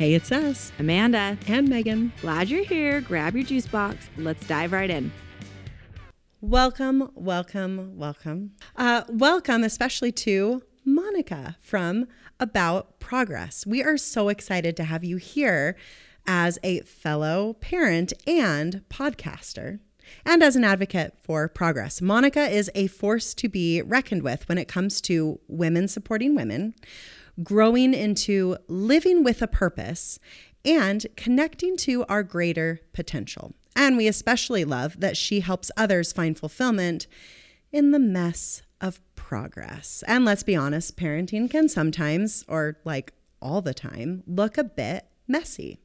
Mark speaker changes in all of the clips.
Speaker 1: Hey, it's us,
Speaker 2: Amanda.
Speaker 1: and Megan.
Speaker 2: Glad you're here. Grab your juice box. Let's dive right in.
Speaker 1: Welcome, welcome, welcome. Uh, welcome, especially to Monica from About Progress. We are so excited to have you here as a fellow parent and podcaster. And as an advocate for progress, Monica is a force to be reckoned with when it comes to women supporting women, growing into living with a purpose, and connecting to our greater potential. And we especially love that she helps others find fulfillment in the mess of progress. And let's be honest, parenting can sometimes, or like all the time, look a bit messy.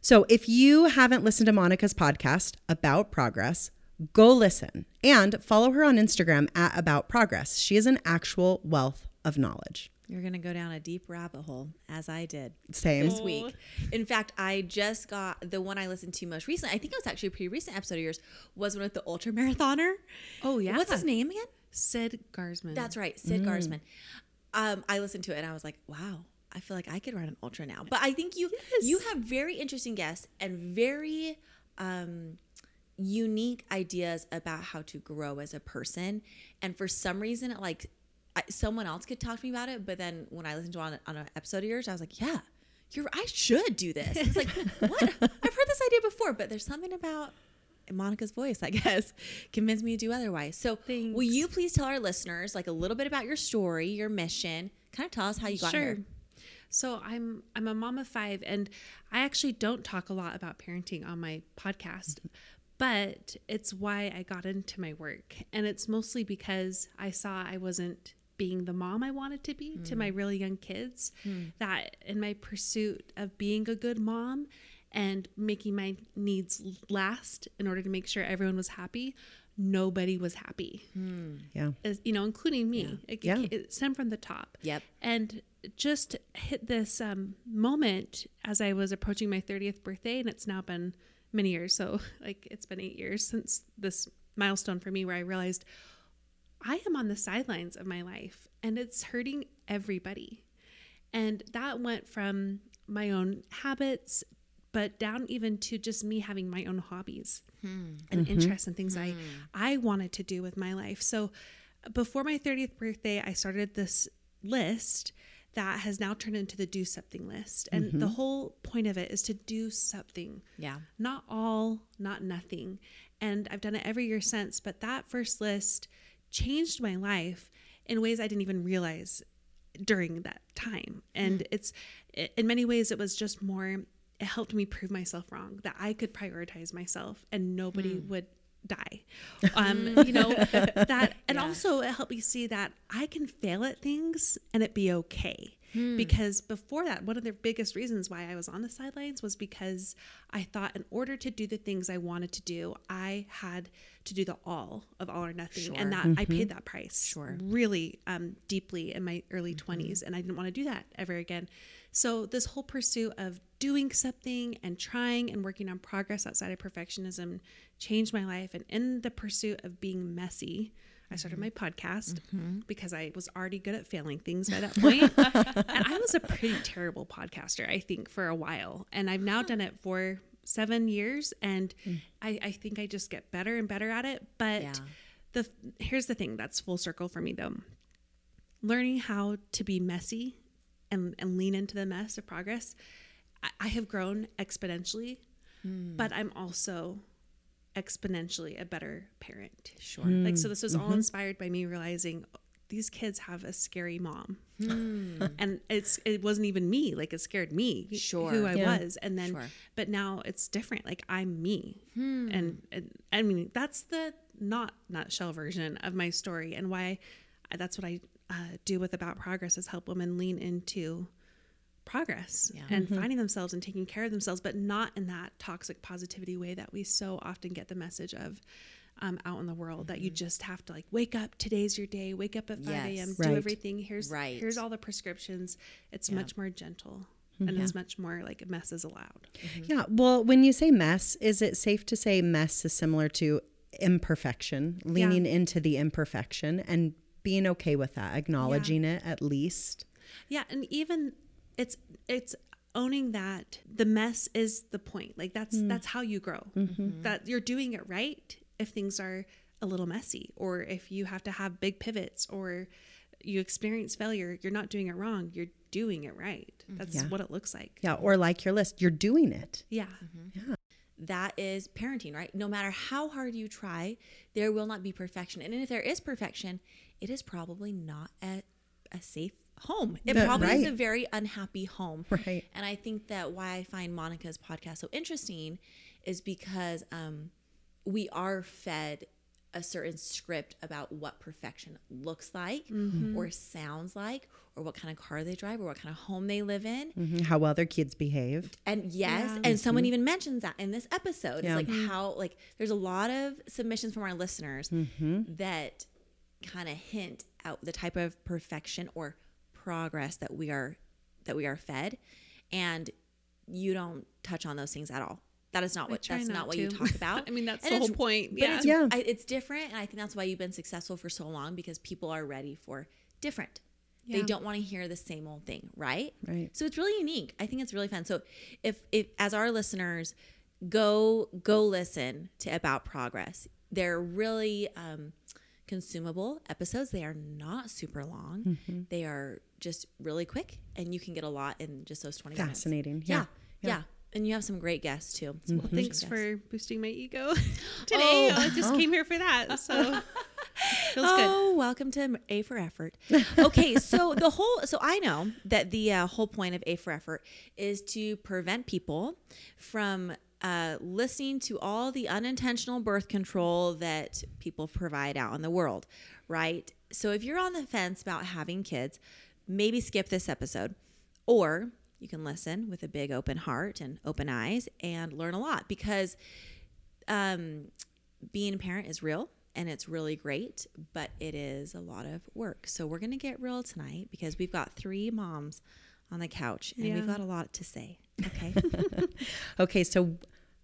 Speaker 1: So if you haven't listened to Monica's podcast about progress, go listen and follow her on Instagram at About Progress. She is an actual wealth of knowledge.
Speaker 2: You're going to go down a deep rabbit hole, as I did
Speaker 1: Same.
Speaker 2: this week. In fact, I just got the one I listened to most recently. I think it was actually a pretty recent episode of yours, was one with the ultra marathoner.
Speaker 3: Oh, yeah.
Speaker 2: What's his name again?
Speaker 3: Sid Garsman.
Speaker 2: That's right, Sid Garsman. Um, I listened to it and I was like, wow, I feel like I could run an ultra now. But I think you you have very interesting guests and very um, unique ideas about how to grow as a person. And for some reason, it like I, someone else could talk to me about it, but then when I listened to on, on an episode of yours, I was like, yeah. You're, I should do this. It's like, what? I've heard this idea before, but there's something about Monica's voice, I guess, convinced me to do otherwise. So, will you please tell our listeners like a little bit about your story, your mission? Kind of tell us how you got
Speaker 3: Sure.
Speaker 2: here.
Speaker 3: So I'm I'm a mom of five, and I actually don't talk a lot about parenting on my podcast, but it's why I got into my work, and it's mostly because I saw I wasn't being the mom I wanted to be to my mm. really young kids. Hmm. That in my pursuit of being a good mom and making my needs last in order to make sure everyone was happy, nobody was happy. Hmm.
Speaker 1: Yeah.
Speaker 3: As, you know, including me. It,
Speaker 1: Yeah.
Speaker 3: it stemmed from the top.
Speaker 2: Yep.
Speaker 3: And just hit this um, moment as I was approaching my 30th birthday, and it's now been many years. So, like, it's been eight years since this milestone for me where I realized I am on the sidelines of my life and it's hurting everybody. And that went from my own habits, but down even to just me having my own hobbies hmm. and mm-hmm. interests and things I hmm. I wanted to do with my life. So before my 30th birthday, I started this list that has now turned into the do something list. And the mm-hmm. whole point of it is to do something.
Speaker 2: Yeah.
Speaker 3: Not all, not nothing. And I've done it every year since, but that first list changed my life in ways I didn't even realize during that time. And it's in many ways it was just more it helped me prove myself wrong that I could prioritize myself and nobody would die. Um, you know, that and also it helped me see that I can fail at things and it be okay. Hmm. Because before that, one of the biggest reasons why I was on the sidelines was because I thought in order to do the things I wanted to do, I had to do the all of all or nothing. And that I mm-hmm. paid that price
Speaker 2: Sure.
Speaker 3: really um, deeply in my early mm-hmm. 20s. And I didn't want to do that ever again. So, this whole pursuit of doing something and trying and working on progress outside of perfectionism changed my life. And in the pursuit of being messy, I started my podcast mm-hmm. because I was already good at failing things by that point. and I was a pretty terrible podcaster, I think, for a while. And I've now done it for seven years. And mm. I, I think I just get better and better at it. But
Speaker 2: Yeah.
Speaker 3: the here's the thing that's full circle for me though learning how to be messy and, and lean into the mess of progress I, I have grown exponentially hmm. but i'm also exponentially a better parent
Speaker 2: Sure.
Speaker 3: like so this was all mm-hmm. inspired by me realizing oh, these kids have a scary mom hmm. and it's it wasn't even me like it scared me
Speaker 2: Sure.
Speaker 3: who i
Speaker 1: Yeah.
Speaker 3: was and then
Speaker 2: Sure.
Speaker 3: but now it's different like i'm me hmm. and, and i mean that's the not nutshell version of my story and why that's what i uh, do with about progress is help women lean into progress
Speaker 2: Yeah.
Speaker 3: and mm-hmm. finding themselves and taking care of themselves but not in that toxic positivity way that we so often get the message of um, out in the world that you mm-hmm. just have to like wake up today's your day wake up at 5 a.m
Speaker 2: Yes.
Speaker 3: do everything here's
Speaker 2: Right.
Speaker 3: here's all the prescriptions it's much more gentle and mm-hmm. it's much more like mess is allowed
Speaker 1: Yeah. Well, when you say mess, is it safe to say mess is similar to imperfection, leaning into the imperfection and being okay with that, acknowledging it at least?
Speaker 3: Yeah, and even it's it's owning that the mess is the point. Like that's
Speaker 1: Mm.
Speaker 3: that's how you grow.
Speaker 1: Mm-hmm.
Speaker 3: That you're doing it right if things are a little messy or if you have to have big pivots or you experience failure, you're not doing it wrong. You're doing it right. That's
Speaker 1: Yeah.
Speaker 3: what it looks like.
Speaker 1: Yeah, or like your list, you're doing it.
Speaker 3: Yeah. Yeah.
Speaker 2: That is parenting, right? No matter how hard you try, there will not be perfection. And if there is perfection, it is probably not a, a safe home. It
Speaker 1: No,
Speaker 2: probably is a very unhappy home.
Speaker 1: Right.
Speaker 2: And I think that why I find Monica's podcast so interesting is because um, we are fed a certain script about what perfection looks like or sounds like or what kind of car they drive or what kind of home they live in.
Speaker 1: Mhm, How well their kids behave.
Speaker 2: And yes,
Speaker 3: Yeah.
Speaker 2: and someone even mentions that in this episode.
Speaker 1: Yeah.
Speaker 2: It's like how like there's a lot of submissions from our listeners that kind of hint at the type of perfection or progress that we are that we are fed and you don't touch on those things at all. That is not
Speaker 3: I
Speaker 2: what that's not,
Speaker 3: not
Speaker 2: what you talk about.
Speaker 3: I mean, that's
Speaker 2: And
Speaker 3: the whole point. Yeah.
Speaker 2: it's,
Speaker 1: Yeah.
Speaker 2: I, it's different and I think that's why you've been successful for so long because people are ready for different. They don't want to hear the same old thing, right?
Speaker 1: Right.
Speaker 2: So it's really unique. I think it's really fun. So if if as our listeners go go listen to about progress, they're really um, consumable episodes. They are not super long.
Speaker 1: Mm-hmm.
Speaker 2: They are just really quick, and you can get a lot in just those twenty minutes.
Speaker 1: Fascinating.
Speaker 2: Yeah,
Speaker 1: Yeah.
Speaker 2: yeah. And you have some great guests too. Some
Speaker 3: Well, thanks
Speaker 2: guests.
Speaker 3: for boosting my ego today.
Speaker 2: Oh.
Speaker 3: I just came here for that. So feels good.
Speaker 2: Oh, welcome to A for Effort. Okay, so the whole so I know that the uh, whole point of A for Effort is to prevent people from uh, listening to all the unintentional birth control that people provide out in the world, right? So if you're on the fence about having kids, maybe skip this episode, or you can listen with a big open heart and open eyes and learn a lot because um, being a parent is real and it's really great, but it is a lot of work. So we're going to get real tonight because we've got three moms on the couch and we've got a lot to say. Okay.
Speaker 1: Okay, so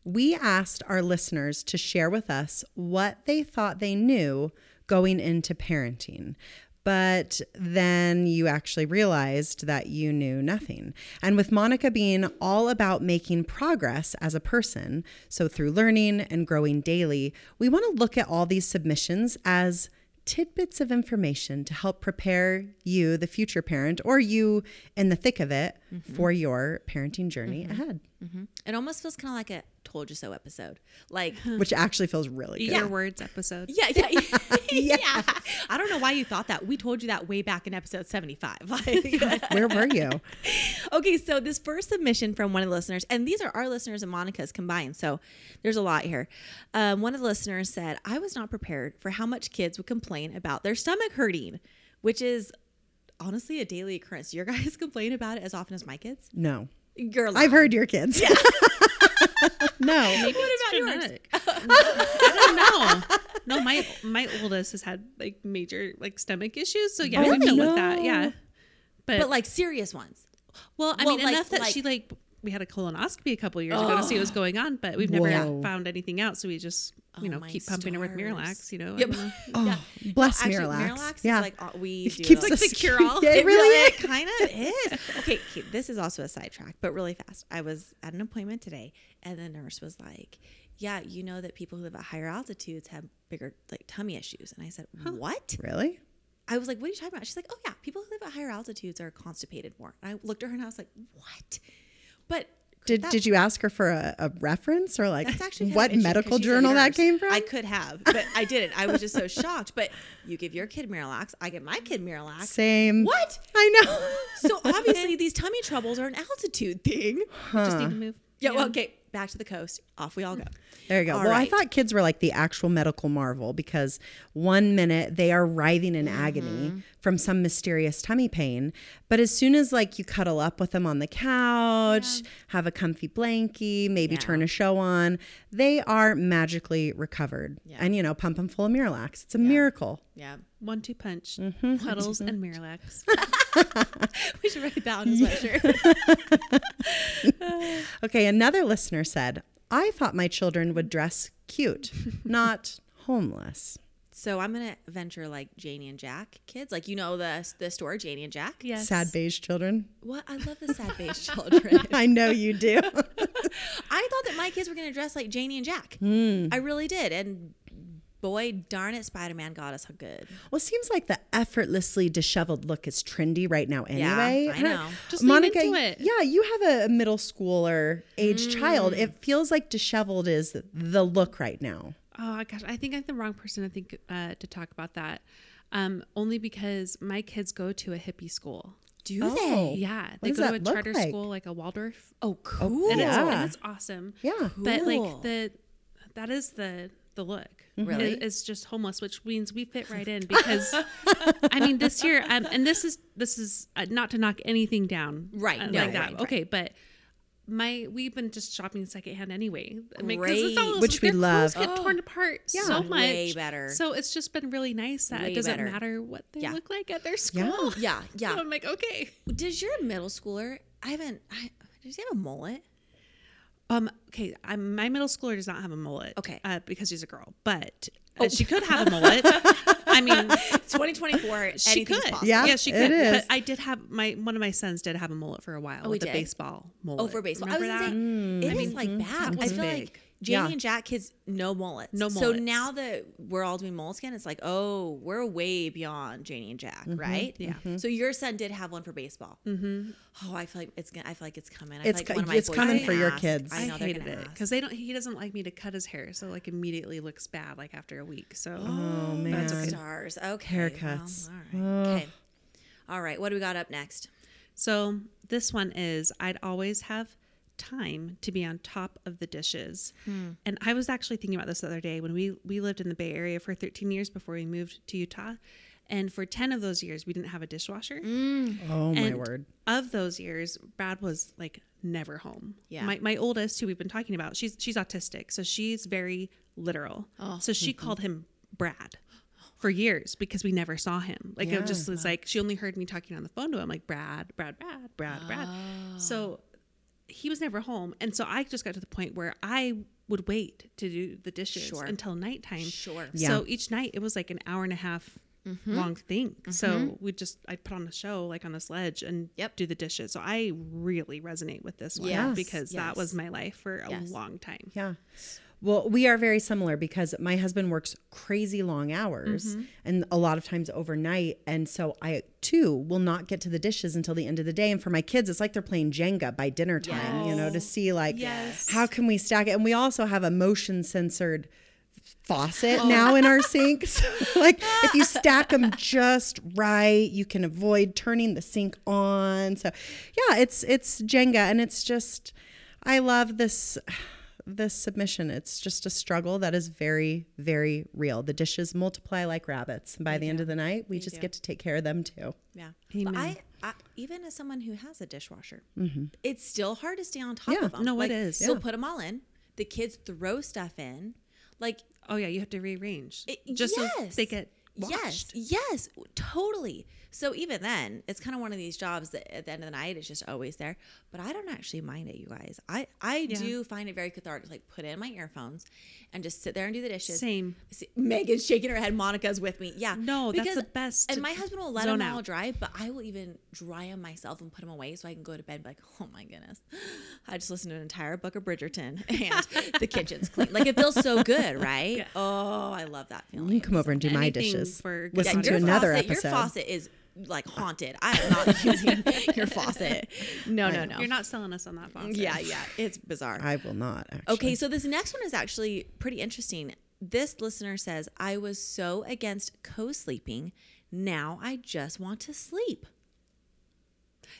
Speaker 1: we asked our listeners to share with us what they thought they knew going into parenting. But then you actually realized that you knew nothing. And with Monica being all about making progress as a person, so through learning and growing daily, we want to look at all these submissions as tidbits of information to help prepare you, the future parent, or you in the thick of it for your parenting journey ahead,
Speaker 2: hmm It almost feels kind of like a told you so episode. Like,
Speaker 1: which actually feels really
Speaker 3: Eat
Speaker 1: good.
Speaker 3: your words episode.
Speaker 2: yeah, yeah, yeah. yeah. I don't know why you thought that. We told you that way back in episode 75. Like,
Speaker 1: Where were you?
Speaker 2: okay, so this first submission from one of the listeners, and these are our listeners and Monica's combined, so there's a lot here. Um, one of the listeners said, I was not prepared for how much kids would complain about their stomach hurting, which is honestly a daily occurrence. Your guys complain about it as often as my kids?
Speaker 1: No.
Speaker 2: Girl,
Speaker 1: I've heard your kids. No.
Speaker 2: Maybe What about yours?
Speaker 3: I don't know. No, my my oldest has had like major like stomach issues. So yeah,
Speaker 1: Oh,
Speaker 3: we dealt with that. Yeah. But,
Speaker 2: But like serious ones.
Speaker 3: well, I
Speaker 2: well,
Speaker 3: mean
Speaker 2: like-
Speaker 3: enough that
Speaker 2: like-
Speaker 3: she like we had a colonoscopy a couple years ago to see what was going on, but we've never
Speaker 1: Whoa.
Speaker 3: found anything out. So we just you
Speaker 2: Oh,
Speaker 3: know
Speaker 2: my
Speaker 3: keep pumping her with. Miralax. You know.
Speaker 2: Yep.
Speaker 3: and,
Speaker 1: Oh, bless
Speaker 2: Actually,
Speaker 1: Miralax.
Speaker 2: Miralax
Speaker 1: yeah.
Speaker 2: is like uh, we do
Speaker 1: keeps
Speaker 2: like,
Speaker 3: the cure-all.
Speaker 1: Yeah, it,
Speaker 2: It
Speaker 1: really
Speaker 2: really
Speaker 1: is.
Speaker 2: kind of is. Okay, okay, this is also a sidetrack, but really fast. I was at an appointment today, and the nurse was like, "Yeah, you know that people who live at higher altitudes have bigger like tummy issues." And I said, "What?"
Speaker 1: Really?
Speaker 2: I was like, "What are you talking about?" She's like, "Oh yeah, people who live at higher altitudes are constipated more." And I looked at her and I was like, "What?" But
Speaker 1: Did
Speaker 2: that-
Speaker 1: Did you ask her for a, a reference or like
Speaker 2: that's actually kind of
Speaker 1: what medical
Speaker 2: 'cause she's a
Speaker 1: journal that came from?
Speaker 2: I could have, but I didn't. I was just so shocked. But you give your kid Miralax, I get my kid Miralax.
Speaker 1: Same.
Speaker 2: What?
Speaker 1: I know.
Speaker 2: So obviously these tummy troubles are an altitude thing.
Speaker 3: Just need to move.
Speaker 2: Yeah, well, okay, back to the coast. Off we all go.
Speaker 1: There you go.
Speaker 2: All
Speaker 1: well,
Speaker 2: right.
Speaker 1: I thought kids were like the actual medical marvel because one minute they are writhing in
Speaker 2: Mm-hmm.
Speaker 1: agony from some mysterious tummy pain, but as soon as like you cuddle up with them on the couch, have a comfy blankie, maybe
Speaker 2: Yeah.
Speaker 1: turn a show on, they are magically recovered.
Speaker 2: Yeah.
Speaker 1: And you know, pump them full of Miralax. It's a miracle.
Speaker 2: Yeah.
Speaker 3: One two punch,
Speaker 1: Mm-hmm.
Speaker 3: puddles and Miralax.
Speaker 2: We should write that on his sweatshirt.
Speaker 1: Okay, another listener said, I thought my children would dress cute, not homeless.
Speaker 2: So I'm gonna venture like Janie and Jack kids, like you know the the store Janie and Jack.
Speaker 3: Yes.
Speaker 1: Sad beige children.
Speaker 2: What I love the sad beige children.
Speaker 1: I know you do.
Speaker 2: I thought that my kids were gonna dress like Janie and Jack.
Speaker 1: Hmm.
Speaker 2: I really did, and boy, darn it, Spider Man got us good.
Speaker 1: well, it seems like the effortlessly disheveled look is trendy right now anyway.
Speaker 2: I know.
Speaker 3: Just lean
Speaker 1: Monica,
Speaker 3: into it.
Speaker 1: yeah, you have a middle schooler age child. It feels like disheveled is the look right now.
Speaker 3: Oh gosh, I think I'm the wrong person to think uh, to talk about that. Um, only because my kids go to a hippie school.
Speaker 2: Do
Speaker 1: Oh.
Speaker 2: they?
Speaker 3: Yeah, they go to a charter
Speaker 1: like?
Speaker 3: school like a Waldorf.
Speaker 2: Oh, cool.
Speaker 3: And, it's,
Speaker 1: Yeah.
Speaker 3: and it's awesome.
Speaker 1: Yeah.
Speaker 3: But like the that is the the look.
Speaker 2: Really?
Speaker 3: It- it's just homeless, which means we fit right in because I mean this year um, and this is this is uh, not to knock anything down
Speaker 2: Right,
Speaker 3: uh,
Speaker 2: no,
Speaker 3: like that.
Speaker 2: right, right.
Speaker 3: Okay, but my we've been just shopping secondhand anyway, I mean, 'cause
Speaker 2: Great.
Speaker 3: it's all-
Speaker 1: Which we
Speaker 3: their
Speaker 1: love.
Speaker 3: clothes Get torn apart so much.
Speaker 2: Way better.
Speaker 3: So it's just been really nice that
Speaker 2: Way
Speaker 3: it doesn't
Speaker 2: better.
Speaker 3: matter what they
Speaker 2: Yeah.
Speaker 3: look like at their school.
Speaker 2: Yeah, yeah.
Speaker 3: So I'm like, okay.
Speaker 2: Does your middle schooler? I haven't. I, does he have a mullet?
Speaker 3: Um. Okay. I'm, my middle schooler does not have a mullet.
Speaker 2: Okay.
Speaker 3: Uh, because she's a girl, but uh, she could have a mullet. I mean,
Speaker 2: 2024.
Speaker 3: she could.
Speaker 2: possible.
Speaker 1: Yeah,
Speaker 3: Yeah, she could.
Speaker 1: is.
Speaker 3: But I did have my one of my sons did have a mullet for a while
Speaker 2: Oh,
Speaker 3: with
Speaker 2: he
Speaker 3: a baseball mullet.
Speaker 2: Oh, for baseball.
Speaker 3: Remember
Speaker 2: I was
Speaker 3: that?
Speaker 2: gonna say, it is
Speaker 3: mean,
Speaker 2: like bad.
Speaker 3: that
Speaker 2: I feel
Speaker 3: big.
Speaker 2: like Janie
Speaker 1: Yeah.
Speaker 2: and Jack kids no mullets.
Speaker 3: No mullets.
Speaker 2: So now that we're all doing mullets again, it's like, oh, we're way beyond Janie and Jack, right?
Speaker 3: Yeah.
Speaker 2: So your son did have one for baseball. Mm-hmm. Oh, I feel like it's gonna. I feel like it's coming. I feel
Speaker 1: It's
Speaker 2: like
Speaker 1: co-
Speaker 2: one of my
Speaker 1: it's
Speaker 2: boys
Speaker 1: coming for
Speaker 2: gonna
Speaker 1: your kids.
Speaker 2: I
Speaker 3: I,
Speaker 2: know they're
Speaker 3: hated
Speaker 2: gonna
Speaker 3: it
Speaker 2: ask.
Speaker 3: because they don't. He doesn't like me to cut his hair, so like immediately looks bad like after a week. So
Speaker 1: Oh man.
Speaker 2: Stars. Okay.
Speaker 1: Haircuts.
Speaker 2: Well, all right. Okay. All right. What do we got up next?
Speaker 3: So this one is I'd always have time to be on top of the dishes. Hmm. And I was actually thinking about this the other day when we we lived in the Bay Area for 13 years before we moved to Utah. And for 10 of those years we didn't have a dishwasher. Mm.
Speaker 1: Oh my
Speaker 3: And
Speaker 1: word.
Speaker 3: Of those years, Brad was like never home.
Speaker 2: Yeah.
Speaker 3: My my oldest, who we've been talking about, she's she's autistic, so she's very literal.
Speaker 2: Oh.
Speaker 3: So she mm-hmm. called him Brad for years because we never saw him. Like it just was like she only heard me talking on the phone to him, like Brad, Brad, Brad, Brad, Brad.
Speaker 2: Oh.
Speaker 3: So he was never home, and so I just got to the point where I would wait to do the dishes
Speaker 2: Sure.
Speaker 3: until nighttime.
Speaker 2: Sure.
Speaker 1: Yeah.
Speaker 3: So each night it was like an hour and a half
Speaker 2: Mm-hmm.
Speaker 3: long thing. So we just I'd put on a show like on a sledge and
Speaker 2: Yep.
Speaker 3: do the dishes. So I really resonate with this one
Speaker 2: Yes,
Speaker 3: because that was my life for a
Speaker 2: Yes.
Speaker 3: long time.
Speaker 1: Yeah. Well, we are very similar because my husband works crazy long hours
Speaker 2: Mm-hmm.
Speaker 1: and a lot of times overnight. And so I too will not get to the dishes until the end of the day. And for my kids, it's like they're playing Jenga by dinner time, you know, to see like
Speaker 3: Yes.
Speaker 1: how can we stack it. And we also have a motion censored faucet
Speaker 2: Oh.
Speaker 1: now in our sinks. Like if you stack them just right, you can avoid turning the sink on. So yeah, it's it's Jenga and it's just I love this this submission. It's just a struggle that is very very real. The dishes multiply like rabbits and by the end of the night, we just get to take care of them too.
Speaker 2: Yeah.
Speaker 3: Amen.
Speaker 2: But I, I, even as someone who has a dishwasher, it's still hard to stay on top
Speaker 1: Mm-hmm. Yeah.
Speaker 2: of them.
Speaker 3: No, it
Speaker 2: like,
Speaker 3: is.
Speaker 2: So
Speaker 1: Yeah.
Speaker 2: put them all in. The kids throw stuff in. Like,
Speaker 3: Oh yeah, you have to rearrange
Speaker 2: it,
Speaker 3: just so they get
Speaker 2: Yes, yes, totally. So even then, it's kind of one of these jobs that at the end of the night, it's just always there. But I don't actually mind it, you guys. I I
Speaker 3: Yeah.
Speaker 2: do find it very cathartic. To like put in my earphones and just sit there and do the dishes.
Speaker 3: Same.
Speaker 2: See, Megan's shaking her head. Monica's with me. Yeah.
Speaker 3: No, that's the best
Speaker 2: And my husband will let them all
Speaker 3: out.
Speaker 2: dry, but I will even dry them myself and put them away so I can go to bed and be like, oh my goodness. I just listened to an entire book of Bridgerton and the kitchen's clean. Like it feels so good, right? Oh, I love that feeling.
Speaker 1: You can come over and do my dishes. Listen
Speaker 3: Yeah,
Speaker 1: to another
Speaker 2: faucet,
Speaker 1: episode.
Speaker 2: Your faucet is like haunted. I am not using your faucet. No, no, no.
Speaker 3: You're not selling us on that faucet.
Speaker 2: Yeah, yeah. It's bizarre.
Speaker 1: I will not actually.
Speaker 2: Okay, so this next one is actually pretty interesting. This listener says, I was so against co sleeping. Now I just want to sleep.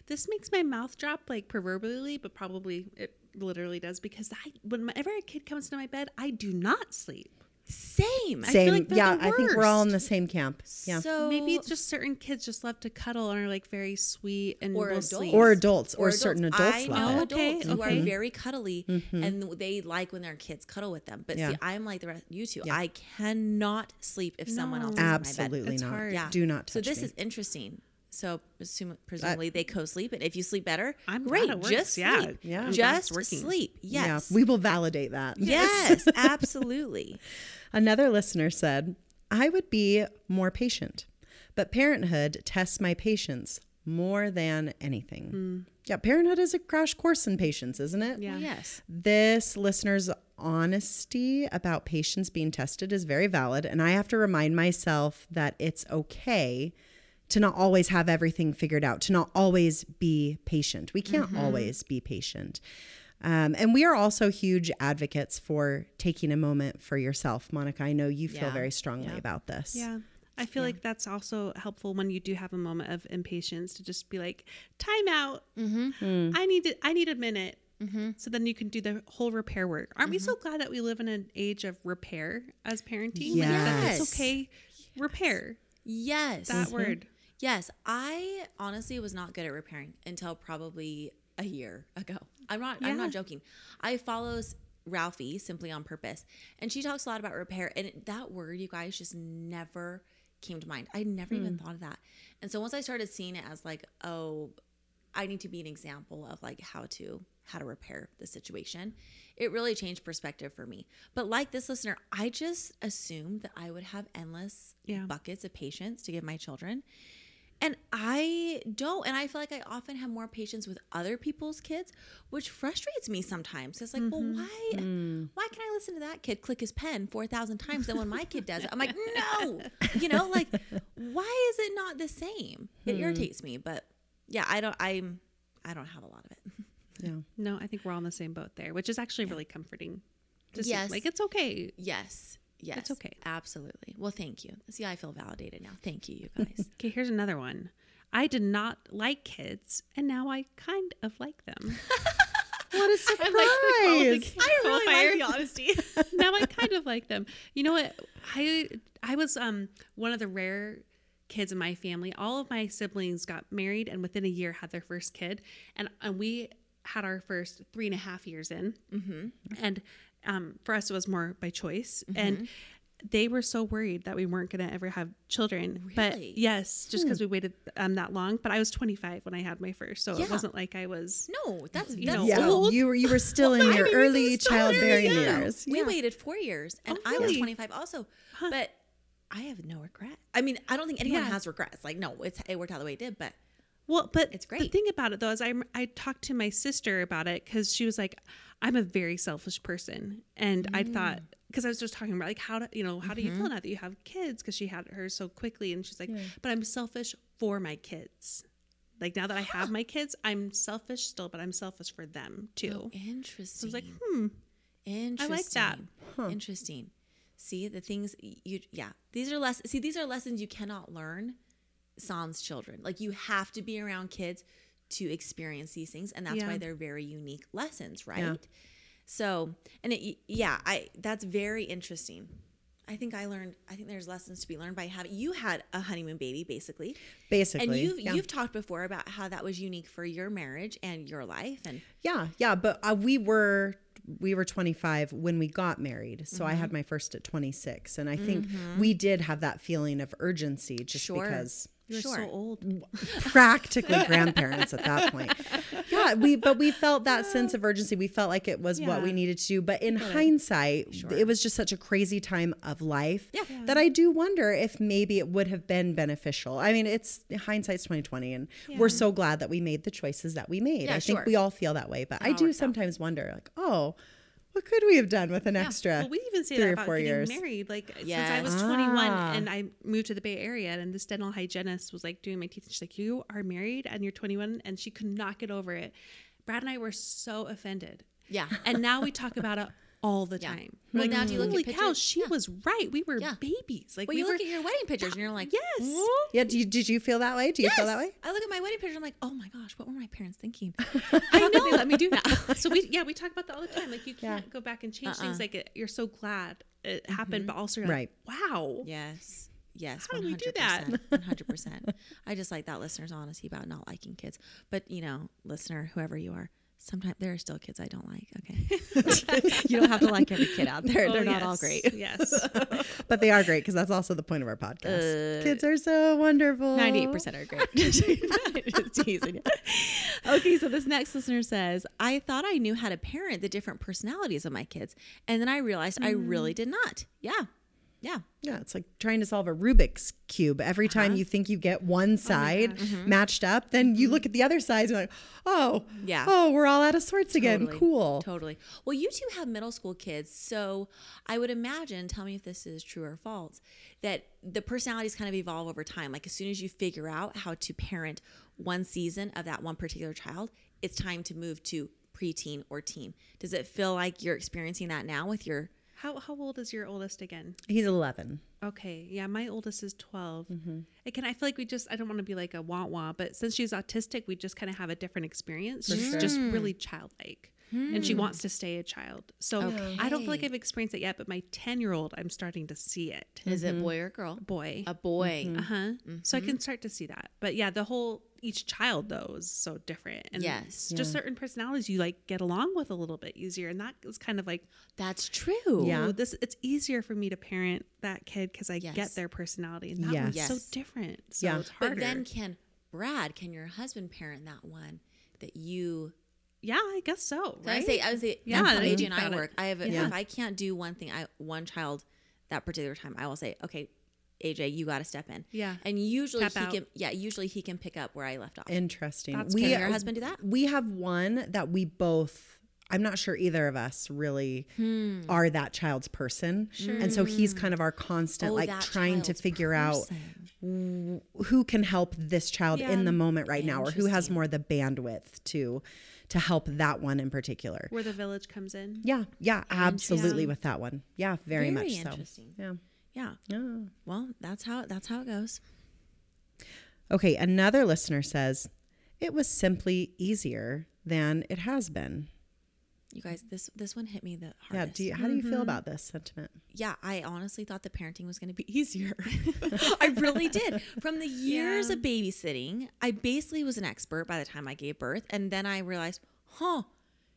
Speaker 3: This makes my mouth drop like proverbially, but probably it literally does because I whenever a kid comes to my bed, I do not sleep.
Speaker 2: Same.
Speaker 3: I feel
Speaker 1: Same.
Speaker 3: like
Speaker 1: yeah,
Speaker 3: the
Speaker 1: I think we're all in the same camp. Yeah.
Speaker 2: So
Speaker 3: Maybe it's just certain kids just love to cuddle and are like very sweet and
Speaker 2: Or
Speaker 3: will
Speaker 2: adults.
Speaker 3: sleep.
Speaker 1: or adults, or, certain adults
Speaker 2: I
Speaker 1: love
Speaker 2: know
Speaker 1: it.
Speaker 2: adults
Speaker 3: Okay,
Speaker 2: who
Speaker 3: okay.
Speaker 2: are very cuddly mm-hmm. and they like when their kids cuddle with them. But
Speaker 1: Yeah.
Speaker 2: see, I'm like the rest you two.
Speaker 1: Yeah.
Speaker 2: I cannot sleep if someone else is
Speaker 1: Absolutely
Speaker 2: in my bed.
Speaker 3: It's
Speaker 1: not.
Speaker 3: hard.
Speaker 2: Yeah.
Speaker 1: Do not
Speaker 2: So this
Speaker 1: me.
Speaker 2: is interesting. So assume, presumably they co-sleep, and if you sleep better,
Speaker 3: I'm glad
Speaker 2: great.
Speaker 3: it works.
Speaker 2: Just
Speaker 3: Yeah.
Speaker 2: sleep.
Speaker 1: Yeah. I'm
Speaker 2: Just sleep. Yes.
Speaker 1: Yeah, we will validate that.
Speaker 2: Yes, absolutely.
Speaker 1: Another listener said, I would be more patient. But parenthood tests my patience more than anything. Hmm. Yeah, parenthood is a crash course in patience, isn't it?
Speaker 3: Yeah.
Speaker 2: Yes.
Speaker 1: This listener's honesty about patience being tested is very valid. And I have to remind myself that it's okay to not always have everything figured out, to not always be patient. We can't mm-hmm. always be patient. Um, and we are also huge advocates for taking a moment for yourself. Monica, I know you feel very strongly
Speaker 2: Yeah.
Speaker 1: about this.
Speaker 3: Yeah. I feel like that's also helpful when you do have a moment of impatience to just be like, time out.
Speaker 2: Mm-hmm. Hmm.
Speaker 3: I need it. I need a minute. Mm-hmm. So then you can do the whole repair work. Aren't we so mm-hmm. glad that we live in an age of repair as parenting? Like that
Speaker 2: Yes.
Speaker 3: it's okay. Repair
Speaker 2: Yes.
Speaker 3: that word.
Speaker 2: Yes, I honestly was not good at repairing until probably a year ago. I'm not I'm not joking. I follow Ralphie simply on purpose, and she talks a lot about repair and that word you guys just never came to mind. I never even hmm. thought of that. And so once I started seeing it as like, oh, I need to be an example of like how to how to repair the situation. It really changed perspective for me. But like this listener, I just assumed that I would have endless
Speaker 3: Yeah.
Speaker 2: buckets of patience to give my children. And I don't. And I feel like I often have more patience with other people's kids, which frustrates me sometimes. It's like, well, mm-hmm. why mm. why can I listen to that kid click his pen 4,000 times then when my kid does it? I'm like, no. You know, like why is it not the same? It hmm. irritates me, but yeah, I don't I'm I don't have a lot of it.
Speaker 1: Yeah.
Speaker 3: No, I think we're all in the same boat there, which is actually really comforting. To see,
Speaker 2: Yes.
Speaker 3: like it's okay.
Speaker 2: Yes. Yes.
Speaker 3: okay.
Speaker 2: Absolutely. Well, thank you. See, I feel validated now. Thank you, you guys.
Speaker 3: Okay, here's another one. I did not like kids, and now I kind of like them.
Speaker 1: What a surprise.
Speaker 3: I really like
Speaker 2: the honesty.
Speaker 3: now I kind of like them. You know what? I I was um one of the rare kids in my family. All of my siblings got married and within a year had their first kid, and and we had our first three and a half years in. Mm-hmm. And um, for us, it was more by choice. And they were so worried that we weren't going to ever have children. But yes, just because we waited um, that long. But I was 25 when I had my first, so
Speaker 2: Yeah.
Speaker 3: it wasn't like I was.
Speaker 2: No, that's
Speaker 3: You
Speaker 2: that's
Speaker 3: know,
Speaker 1: Yeah,
Speaker 3: old.
Speaker 1: you were you were still in your early childbearing years.
Speaker 2: We
Speaker 1: Yeah.
Speaker 2: waited four years, and
Speaker 3: Oh,
Speaker 2: I was 25 also. But I have no regret. I mean, I don't think anyone
Speaker 3: Yeah.
Speaker 2: has regrets. Like, no, it's it worked out the way it did. But
Speaker 3: Well, but
Speaker 2: It's great.
Speaker 3: The thing about it though is I I talked to my sister about it because she was like, I'm a very selfish person, and I thought
Speaker 2: Mm.
Speaker 3: because I was just talking about like how do you know how do you
Speaker 2: Mm-hmm.
Speaker 3: feel now that you have kids because she had hers so quickly and she's like, but I'm selfish for my kids. Like now that I have my kids, I'm selfish still, but I'm selfish for them too.
Speaker 2: interesting.
Speaker 3: I was like, hmm,
Speaker 2: Interesting.
Speaker 3: I like that.
Speaker 2: Interesting. See the things you yeah. These are less see these are lessons you cannot learn sans children. Like you have to be around kids to experience these things and that's
Speaker 3: Yeah.
Speaker 2: why they're very unique lessons, right?
Speaker 1: Yeah.
Speaker 2: So, and it yeah, I that's very interesting. I think I learned I think there's lessons to be learned by having you had a honeymoon baby basically.
Speaker 1: Basically.
Speaker 2: And you've
Speaker 1: yeah.
Speaker 2: you've talked before about how that was unique for your marriage and your life and
Speaker 1: Yeah, yeah, but uh, we were we were 25 when we got married. So I
Speaker 2: Mm-hmm.
Speaker 1: had my first at 26 and I think we did have that feeling of urgency just
Speaker 2: Sure.
Speaker 1: because
Speaker 3: you're
Speaker 2: Sure.
Speaker 3: so old.
Speaker 1: practically grandparents at that point. Yeah, we but we felt that sense of urgency. We felt like it was what we needed to do. But in hindsight, it was just such a crazy time of life
Speaker 2: Yeah.
Speaker 1: that I do wonder if maybe it would have been beneficial. I mean, it's hindsight's twenty twenty, and we're so glad that we made the choices that we made.
Speaker 2: Yeah,
Speaker 1: I think
Speaker 2: sure.
Speaker 1: we all feel that way. But I
Speaker 2: oh,
Speaker 1: do
Speaker 2: worked out.
Speaker 1: sometimes wonder, like, oh, what could we have done with an extra?
Speaker 3: Well, we even say
Speaker 1: three
Speaker 3: that
Speaker 1: or
Speaker 3: about
Speaker 1: four
Speaker 3: getting
Speaker 1: years.
Speaker 3: married. Like since I
Speaker 2: Yes.
Speaker 3: was 21
Speaker 1: Ah.
Speaker 3: and I moved to the Bay Area, and this dental hygienist was like doing my teeth. And she's like, "You are married and you're 21," and she could not get over it. Brad and I were so offended.
Speaker 2: Yeah.
Speaker 3: And now we talk about it all the
Speaker 2: Yeah.
Speaker 3: time.
Speaker 2: Well,
Speaker 3: We're
Speaker 2: now do you look at
Speaker 3: holy cow,
Speaker 2: pictures?
Speaker 3: she
Speaker 2: Yeah.
Speaker 3: was right. We were
Speaker 2: Yeah.
Speaker 3: babies. Like
Speaker 2: Well,
Speaker 3: we
Speaker 2: you
Speaker 3: were.
Speaker 2: look at your wedding pictures and you're like,
Speaker 3: yes.
Speaker 1: yeah, do you, did you feel that way? Do you feel that way?
Speaker 2: I look at my wedding picture. And I'm like, oh my gosh, what were my parents thinking?
Speaker 3: I know. they let me do that. So we, yeah, we talk about that all the time. Like you can't go back and change
Speaker 2: Uh-uh.
Speaker 3: things. Like you're so glad it mm-hmm. happened, but also you're
Speaker 1: Right.
Speaker 3: like, wow.
Speaker 2: yes, yes,
Speaker 3: How do we do
Speaker 2: hundred
Speaker 3: that?
Speaker 2: percent, one hundred percent. I just like that listener's honesty about not liking kids. But you know, listener, whoever you are, sometimes there are still kids I don't like. Okay, you don't have to like every kid out there.
Speaker 3: Oh,
Speaker 2: They're not all great.
Speaker 3: Yes.
Speaker 1: But they are great because that's also the point of our podcast. Uh, kids are so wonderful.
Speaker 2: Ninety-eight percent are great. Just teasing. Okay, so this next listener says, "I thought I knew how to parent the different personalities of my kids, and then I realized I really mm. did not." Yeah, Yeah.
Speaker 1: Yeah, it's like trying to solve a Rubik's cube. Every time
Speaker 2: Uh-huh.
Speaker 1: you think you get one side
Speaker 2: Mm-hmm.
Speaker 1: matched up, then you look at the other sides and you're like, oh,
Speaker 2: Yeah.
Speaker 1: oh, we're all out of sorts again.
Speaker 2: Totally.
Speaker 1: Cool.
Speaker 2: Totally. Well, you two have middle school kids, so I would imagine, tell me if this is true or false, that the personalities kind of evolve over time. Like as soon as you figure out how to parent one season of that one particular child, it's time to move to preteen or teen. Does it feel like you're experiencing that now with your
Speaker 3: How how old is your oldest again?
Speaker 1: He's 11.
Speaker 3: Okay, yeah, my oldest is 12. Mm-hmm. Again, I feel like we just, I don't want to be like a wah wah, but since she's autistic, we just kind of have a different experience. She's just hmm. really childlike and she hmm. wants to stay a child. So I don't feel like I've experienced it yet, but my 10 year old, I'm starting to see it.
Speaker 2: is it mm-hmm. boy or girl?
Speaker 3: Boy.
Speaker 2: A boy.
Speaker 3: Uh huh. So I can start to see that. But yeah, the whole, each child though is so different. And
Speaker 2: Yes.
Speaker 3: just certain personalities you like get along with a little bit easier. And that is kind of like,
Speaker 2: That's true.
Speaker 1: Yeah.
Speaker 3: this it's easier for me to parent that kid because I
Speaker 2: Yes.
Speaker 3: get their personality, and that
Speaker 1: Yes.
Speaker 3: one's so different. So
Speaker 1: Yeah.
Speaker 3: it's harder.
Speaker 2: But then can Brad, can your husband parent that one that you
Speaker 3: yeah, I guess so. Right?
Speaker 2: would say, I would say,
Speaker 3: Yeah,
Speaker 2: that's how AJ and I
Speaker 3: about it.
Speaker 2: work. I have,
Speaker 1: Yeah.
Speaker 2: if I can't do one thing, I one child that particular time, I will say, okay, AJ, you got to step in.
Speaker 3: Yeah.
Speaker 2: and usually
Speaker 3: Tap
Speaker 2: he
Speaker 3: out.
Speaker 2: can, yeah, usually he can pick up where I left off.
Speaker 1: Interesting.
Speaker 3: That's
Speaker 1: we,
Speaker 3: good.
Speaker 2: Can your husband do that?
Speaker 1: We have one that we both, I'm not sure either of us really
Speaker 2: Hmm.
Speaker 1: are that child's person. And so he's kind of our constant,
Speaker 2: Oh,
Speaker 1: like trying to
Speaker 2: child's
Speaker 1: figure out who can help this child
Speaker 3: Yeah.
Speaker 1: in the moment right now or who has
Speaker 2: Interesting.
Speaker 1: more the bandwidth to to help that one in particular.
Speaker 3: where the village comes in.
Speaker 1: Yeah, yeah, absolutely with that one. Yeah, very,
Speaker 2: Very
Speaker 1: much so.
Speaker 2: interesting.
Speaker 1: Yeah.
Speaker 2: Yeah.
Speaker 1: Yeah.
Speaker 2: Well, that's how that's how it goes.
Speaker 1: Okay, another listener says it was simply easier than it has been.
Speaker 2: You guys, this this one hit me the hardest.
Speaker 1: Yeah, do you, how do you feel mm-hmm. about this sentiment?
Speaker 2: yeah, I honestly thought the parenting was going to be easier. I really did. From the years
Speaker 3: Yeah.
Speaker 2: of babysitting, I basically was an expert by the time I gave birth. And then I realized, huh,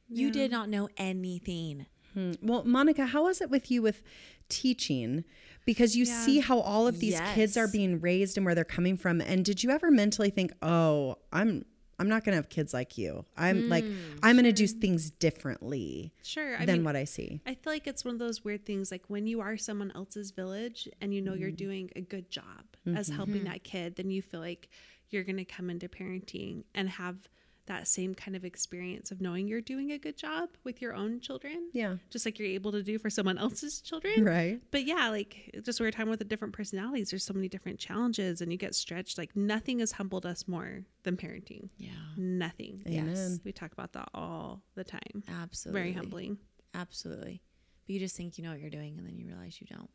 Speaker 2: you did not know anything.
Speaker 1: Hmm. Well, Monica, how is it with you with teaching? Because you
Speaker 3: Yeah.
Speaker 1: see how all of these kids are being raised and where they're coming from. And did you ever mentally think, "Oh, I'm I'm not going to have kids like you. I'm like I'm going to do things differently
Speaker 3: Sure. I
Speaker 1: than
Speaker 3: mean,
Speaker 1: what I see."
Speaker 3: I feel like it's one of those weird things like when you are someone else's village and you know you're
Speaker 1: Mm-hmm.
Speaker 3: doing a good job as helping that kid, then you feel like you're going to come into parenting and have that same kind of experience of knowing you're doing a good job with your own children.
Speaker 1: Yeah.
Speaker 3: Just like you're able to do for someone else's children.
Speaker 1: Right.
Speaker 3: But yeah, like just we were talking with the different personalities, there's so many different challenges and you get stretched. Like nothing has humbled us more than parenting.
Speaker 2: Yeah,
Speaker 3: Nothing.
Speaker 1: Amen.
Speaker 3: We talk about that all the time.
Speaker 2: absolutely.
Speaker 3: Very humbling.
Speaker 2: Absolutely. But you just think you know what you're doing and then you realize you don't.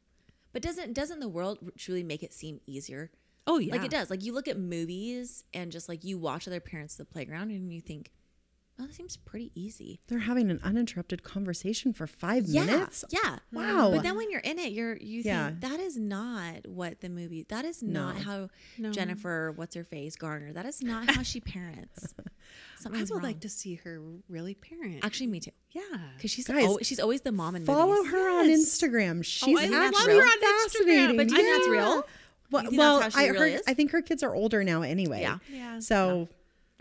Speaker 2: But doesn't doesn't the world truly make it seem easier?
Speaker 3: Oh yeah.
Speaker 2: Like it does. Like you look at movies and just like you watch other parents at the playground and you think, oh, that seems pretty easy.
Speaker 1: They're having an uninterrupted conversation for 5
Speaker 2: Yeah,
Speaker 1: minutes.
Speaker 2: yeah.
Speaker 1: Wow.
Speaker 2: But then when you're in it, you're you think that is not what the movie. That is not
Speaker 1: No.
Speaker 2: how
Speaker 3: No.
Speaker 2: Jennifer, what's her face, Garner. That is not how she parents.
Speaker 3: I
Speaker 2: Something's
Speaker 3: would
Speaker 2: wrong.
Speaker 3: like to see her really parent.
Speaker 2: Actually, me too.
Speaker 3: yeah.
Speaker 2: Because she's
Speaker 1: Guys,
Speaker 2: always, she's always the mom in
Speaker 1: Follow
Speaker 2: movies.
Speaker 1: her on Instagram. She's oh,
Speaker 3: I
Speaker 2: love
Speaker 1: actually
Speaker 2: her on
Speaker 3: Instagram,
Speaker 1: fascinating.
Speaker 3: but
Speaker 2: do you think that's real?
Speaker 1: Well,
Speaker 2: think
Speaker 1: well
Speaker 2: that's how she
Speaker 1: I
Speaker 2: really
Speaker 1: heard.
Speaker 2: is?
Speaker 1: I think her kids are older now anyway.
Speaker 2: Yeah.
Speaker 3: Yeah.
Speaker 1: So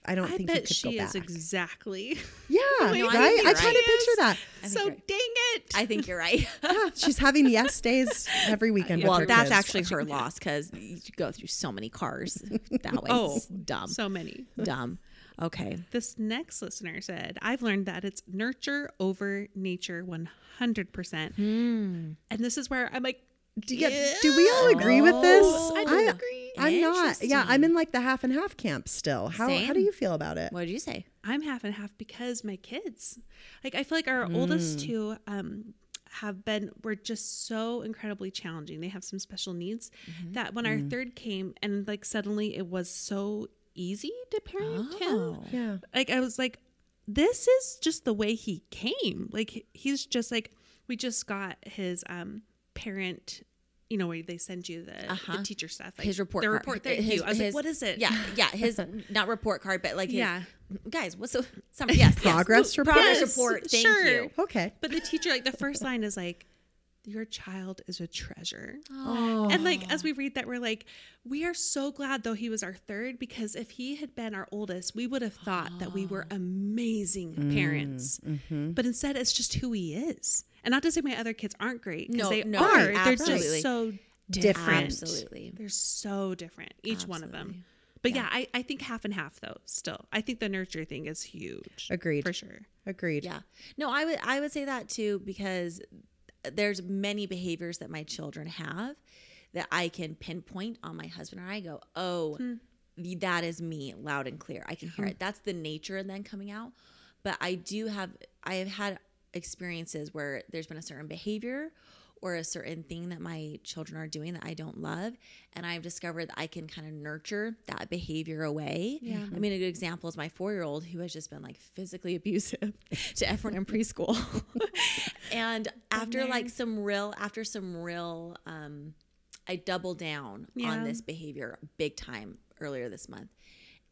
Speaker 1: I don't
Speaker 3: I
Speaker 1: think you
Speaker 3: bet
Speaker 1: could
Speaker 3: she
Speaker 1: go
Speaker 3: is
Speaker 1: back.
Speaker 3: exactly.
Speaker 1: yeah,
Speaker 2: No, I think
Speaker 1: right.
Speaker 2: you're
Speaker 1: I kind of picture that.
Speaker 3: So
Speaker 2: right.
Speaker 3: dang it.
Speaker 2: I think you're right.
Speaker 1: Yeah, she's having yes days every weekend. with
Speaker 2: well, that's
Speaker 1: kids.
Speaker 2: actually her loss because you go through so many cars that way.
Speaker 3: Oh,
Speaker 2: It's dumb.
Speaker 3: so many.
Speaker 2: dumb. Okay.
Speaker 3: This next listener said, I've learned that it's nurture over nature 100%. Hmm. And this is where I'm like,
Speaker 1: Do, you- do we all agree with this?
Speaker 2: Oh,
Speaker 3: I don't agree.
Speaker 1: I'm not. Yeah, I'm in like the half and half camp still. How how do you feel about it?
Speaker 2: What did you say?
Speaker 3: I'm half and half because my kids, like, I feel like our oldest
Speaker 1: Mm.
Speaker 3: two, um, have been were just so incredibly challenging. They have some special needs
Speaker 2: Mm-hmm.
Speaker 3: that when our third came and like suddenly it was so easy to parent him.
Speaker 2: Oh.
Speaker 1: Yeah.
Speaker 3: like I was like, this is just the way he came. Like he's just like we just got his um parent, you know, where they send you the,
Speaker 2: Uh-huh.
Speaker 3: the teacher stuff, like
Speaker 2: His report
Speaker 3: The
Speaker 2: card.
Speaker 3: report. Thank
Speaker 2: his,
Speaker 3: you. I was
Speaker 2: his-
Speaker 3: like, what is it?
Speaker 2: Yeah, yeah. His not report card, but like his,
Speaker 3: Yeah.
Speaker 2: Guys, what's the some yes, yes.
Speaker 1: Progress report?
Speaker 2: Progress
Speaker 3: Yes,
Speaker 2: report. Thank
Speaker 3: sure.
Speaker 2: you.
Speaker 1: Okay.
Speaker 3: But the teacher, like the first line is like, your child is a treasure.
Speaker 1: Oh.
Speaker 3: And like as we read that, we're like, we are so glad though he was our third because if he had been our oldest, we would have thought that we were amazing
Speaker 1: Mm,
Speaker 3: parents.
Speaker 1: mm-hmm.
Speaker 3: But instead, it's just who he is. And not to say my other kids aren't great because
Speaker 2: No,
Speaker 3: they
Speaker 2: no,
Speaker 3: are.
Speaker 2: right,
Speaker 3: They're just so
Speaker 1: Different.
Speaker 2: Absolutely.
Speaker 3: they're so different, each one of them.
Speaker 2: Absolutely.
Speaker 3: But yeah, I, I think half and half though. Still, I think the nurture thing is huge.
Speaker 1: Agreed.
Speaker 3: for sure.
Speaker 1: Agreed.
Speaker 2: Yeah. No, I would I would say that too because there's many behaviors that my children have that I can pinpoint on my husband or I go, "Oh, hmm. the- that is me loud and clear. I can hear it." Mm-hmm. That's the nature and then coming out. But I do have I have had experiences where there's been a certain behavior or a certain thing that my children are doing that I don't love. And I've discovered that I can kind of nurture that behavior away.
Speaker 3: Yeah.
Speaker 2: I mean, a good example is my four year old who has just been like physically abusive to everyone in preschool. and after like some real, after some real, um, I doubled down
Speaker 3: Yeah.
Speaker 2: on this behavior big time earlier this month.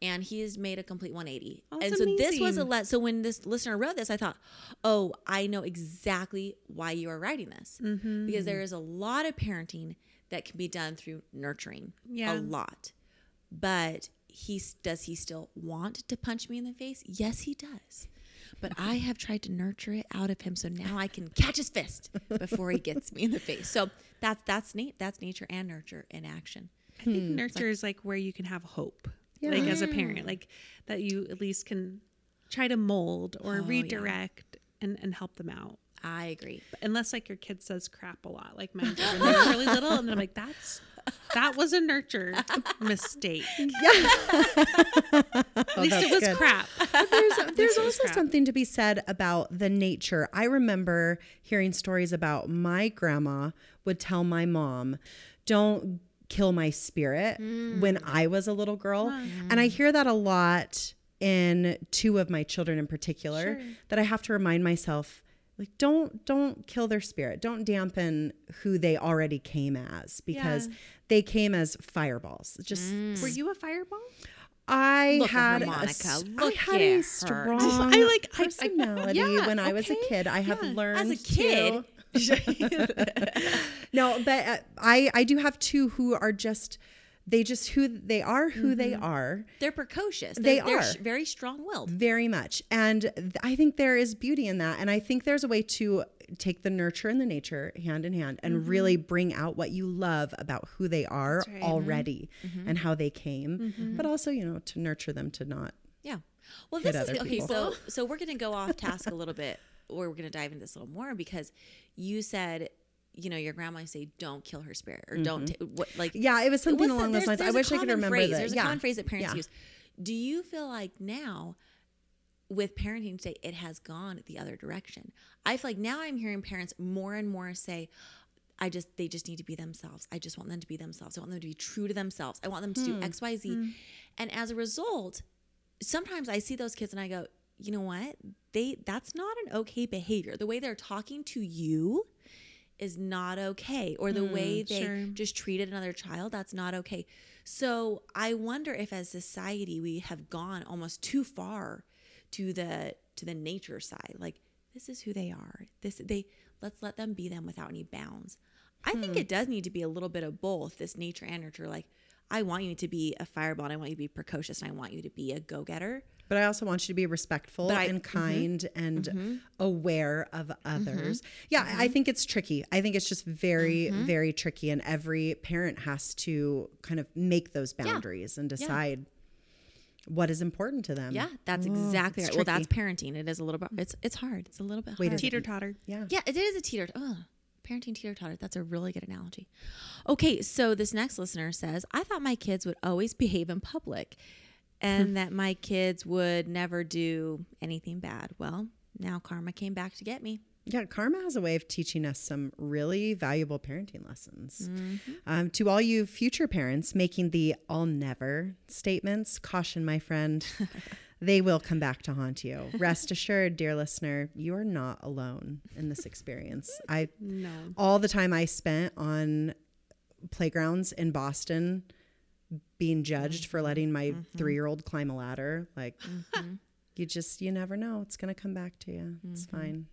Speaker 2: And he has made a complete 180.
Speaker 3: Oh,
Speaker 2: and so this was a let. So when this listener wrote this, I thought, oh, I know exactly why you are writing this
Speaker 3: Mm-hmm.
Speaker 2: because there is a lot of parenting that can be done through nurturing.
Speaker 3: Yeah.
Speaker 2: a lot. But he does he still want to punch me in the face? Yes, he does. But I have tried to nurture it out of him, so now I can catch his fist before he gets me in the face. So that's that's neat. That's nature and nurture in action.
Speaker 3: I think nurture is like where you can have hope, like as a parent, like that you at least can try to mold or
Speaker 2: Oh, yeah.
Speaker 3: redirect and, and help them out.
Speaker 2: I agree.
Speaker 3: Unless like your kid says crap a lot, like mine did when they were really little, and then I'm like, that's that was a nurture mistake. Oh, at least
Speaker 1: that's
Speaker 3: it was
Speaker 1: good.
Speaker 3: crap.
Speaker 1: there's there's also
Speaker 3: crap.
Speaker 1: something to be said about the nature. I remember hearing stories about my grandma would tell my mom, "Don't kill my spirit" when mm. I was a little girl. And I hear that a lot in two of my children in particular
Speaker 3: Sure.
Speaker 1: that I have to remind myself like don't don't kill their spirit. Don't dampen who they already came as because
Speaker 3: Yeah.
Speaker 1: they came as fireballs. Just mm.
Speaker 3: Were you a fireball?
Speaker 1: I
Speaker 2: Look
Speaker 1: had a
Speaker 2: Monica.
Speaker 1: s-
Speaker 2: Look
Speaker 1: I had
Speaker 2: at
Speaker 1: a
Speaker 2: her.
Speaker 1: strong
Speaker 3: I like- I- I-
Speaker 1: personality
Speaker 3: yeah,
Speaker 1: when I was a kid. I have
Speaker 3: yeah.
Speaker 1: learned
Speaker 2: As a kid,
Speaker 1: to- no, but uh, I I do have two who are just they just who they are who they mm-hmm. are
Speaker 2: they're precocious.
Speaker 1: They
Speaker 2: They're, they're sh- very strong-willed.
Speaker 1: very much, and th- I think there is beauty in that, and I think there's a way to take the nurture and the nature hand in hand and mm-hmm. really bring out what you love about who they are
Speaker 3: right. Mm-hmm.
Speaker 1: already and how they came, but also you know to nurture them to not
Speaker 2: Yeah. Well, this is okay.
Speaker 1: people.
Speaker 2: So, so we're gonna go off task a little bit, or we're gonna dive into this a little more because you said, you know, your grandma say, "Don't kill her spirit," or "Don't mm-hmm. ta- what like."
Speaker 1: Yeah, it was something
Speaker 2: what's the-
Speaker 1: along those lines. I
Speaker 2: a
Speaker 1: wish I could remember
Speaker 2: phrase.
Speaker 1: the
Speaker 2: There's a
Speaker 1: yeah.
Speaker 2: common phrase that parents
Speaker 1: Yeah.
Speaker 2: use. Do you feel like now, with parenting today, it has gone the other direction? I feel like now I'm hearing parents more and more say. I just they just need to be themselves. I just want them to be themselves. I want them to be true to themselves. I want them to do hmm. X, Y, Z. Hmm. And as a result, sometimes I see those kids and I go, you know what? They that's not an okay behavior. The way they're talking to you is not okay. Or the hmm, way they
Speaker 3: sure.
Speaker 2: just treated another child, that's not okay. So I wonder if as society we have gone almost too far to the to the nature side. Like this is who they are. This they let's let them be them without any bounds. I think hmm. it does need to be a little bit of both, this nature and nurture. Like I want you to be a fireball, and I want you to be precocious, and I want you to be a go-getter.
Speaker 1: But I also want you to be respectful
Speaker 2: I-
Speaker 1: and
Speaker 2: mm-hmm.
Speaker 1: kind and aware of others. Yeah, I think it's tricky. I think it's just very,
Speaker 2: Mm-hmm.
Speaker 1: very tricky. And every parent has to kind of make those boundaries and decide what is important to them.
Speaker 2: Yeah, that's exactly
Speaker 1: it's
Speaker 2: right. Well, that's parenting. It is a little bit. It's it's hard. It's a little bit
Speaker 1: Wait,
Speaker 2: hard.
Speaker 1: is
Speaker 3: Teeter totter.
Speaker 1: Yeah.
Speaker 2: Yeah, it is a teeter. Oh, parenting teeter totter. That's a really good analogy. Okay, so this next listener says, I thought my kids would always behave in public and that my kids would never do anything bad. Well, now karma came back to get me.
Speaker 1: Yeah, karma has a way of teaching us some really valuable parenting lessons.
Speaker 2: Mm-hmm.
Speaker 1: Um, to all you future parents making the I'll never statements, caution, my friend, they will come back to haunt you. Rest assured, dear listener, you are not alone in this experience. I
Speaker 3: No.
Speaker 1: all the time I spent on playgrounds in Boston being judged for letting my mm-hmm. mm-hmm. three year old climb a ladder, like mm-hmm. you just you never know. It's gonna come back to you. It's fine.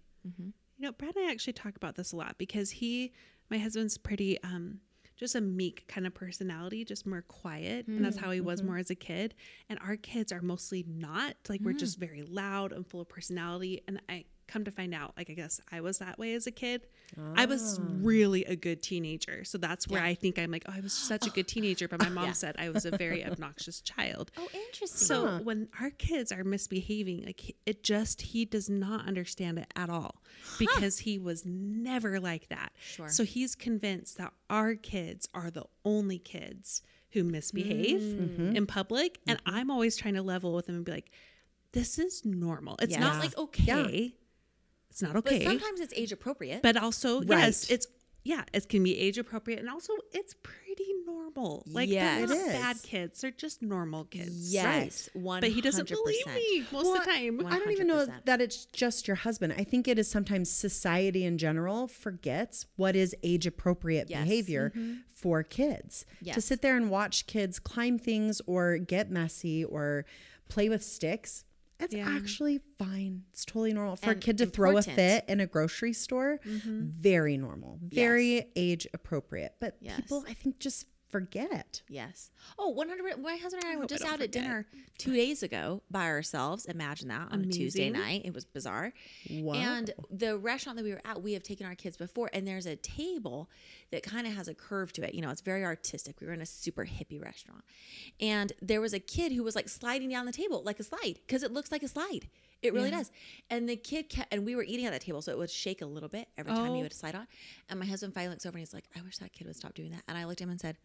Speaker 3: You know, Brad and I actually talk about this a lot because he, my husband's pretty, um, just a meek kind of personality, just more quiet. And that's mm, how he was more as a kid. And our kids are mostly not. Like, we're mm. just very loud and full of personality. And I come to find out, like, I guess I was that way as a kid. I was ah. really a good teenager. So that's where I think I'm like, oh, I was such a good teenager. But my mom said I was a very obnoxious child.
Speaker 2: Oh, interesting.
Speaker 3: So when our kids are misbehaving, like it just he does not understand it at all because he was never like that.
Speaker 2: Sure.
Speaker 3: So he's convinced that our kids are the only kids who misbehave mm. mm-hmm. in public, and mm-hmm. I'm always trying to level with him and be like, "This is normal. It's not like okay. It's not
Speaker 2: but
Speaker 3: okay."
Speaker 2: sometimes it's age appropriate.
Speaker 3: but also yes it's yeah it can be age appropriate and also it's pretty normal like
Speaker 2: Yes.
Speaker 3: they're not bad kids they're just normal kids
Speaker 2: yes, one.
Speaker 3: but he doesn't believe me most of the time
Speaker 1: I don't even know that it's just your husband. I think it is sometimes society in general forgets what is age appropriate
Speaker 2: Yes.
Speaker 1: behavior mm-hmm. for kids. To sit there and watch kids climb things or get messy or play with sticks. It's
Speaker 3: Yeah.
Speaker 1: actually fine. It's totally normal. For a kid to throw a fit in a grocery store, mm-hmm. very normal, very age appropriate. But
Speaker 2: Yes.
Speaker 1: people, I think, just forget it.
Speaker 2: Yes. Oh, 100. My husband and I were
Speaker 3: I
Speaker 2: just
Speaker 3: don't
Speaker 2: out at dinner two days ago by ourselves. Imagine that on a Tuesday night. It was bizarre.
Speaker 1: Wow.
Speaker 2: And the restaurant that we were at, we have taken our kids before, and there's a table that kind of has a curve to it. You know, it's very artistic. We were in a super hippie restaurant. And there was a kid who was like sliding down the table like a slide because it looks like a slide. It really does. And the kid kept, and we were eating at that table, so it would shake a little bit every time
Speaker 3: Oh.
Speaker 2: you would slide on. And my husband finally looks over and he's like, I wish that kid would stop doing that. And I looked at him and said,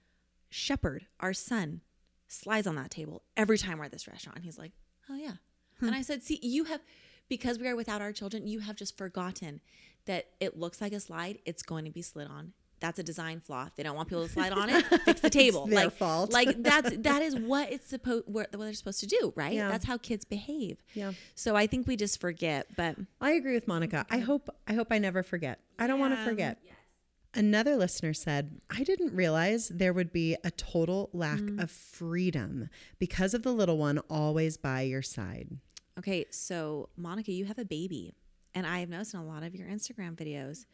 Speaker 2: Shepherd, our son, slides on that table every time we're at this restaurant. And he's like, Oh, yeah. And I said, See, you have, because we are without our children, you have just forgotten that it looks like a slide, it's going to be slid on. That's a design flaw. If they don't want people to slide on it, fix the table.
Speaker 1: their
Speaker 2: like,
Speaker 1: fault.
Speaker 2: like that's that is what it's supposed what, what they're supposed to do, right?
Speaker 1: Yeah.
Speaker 2: That's how kids behave.
Speaker 1: Yeah.
Speaker 2: So I think we just forget, but
Speaker 1: I agree with Monica. I hope I hope I never forget. I don't want to
Speaker 3: Yeah.
Speaker 1: Another listener said, I didn't realize there would be a total lack mm. of freedom because of the little one always by your side.
Speaker 2: Okay, so Monica, you have a baby, and I have noticed in a lot of your Instagram videos,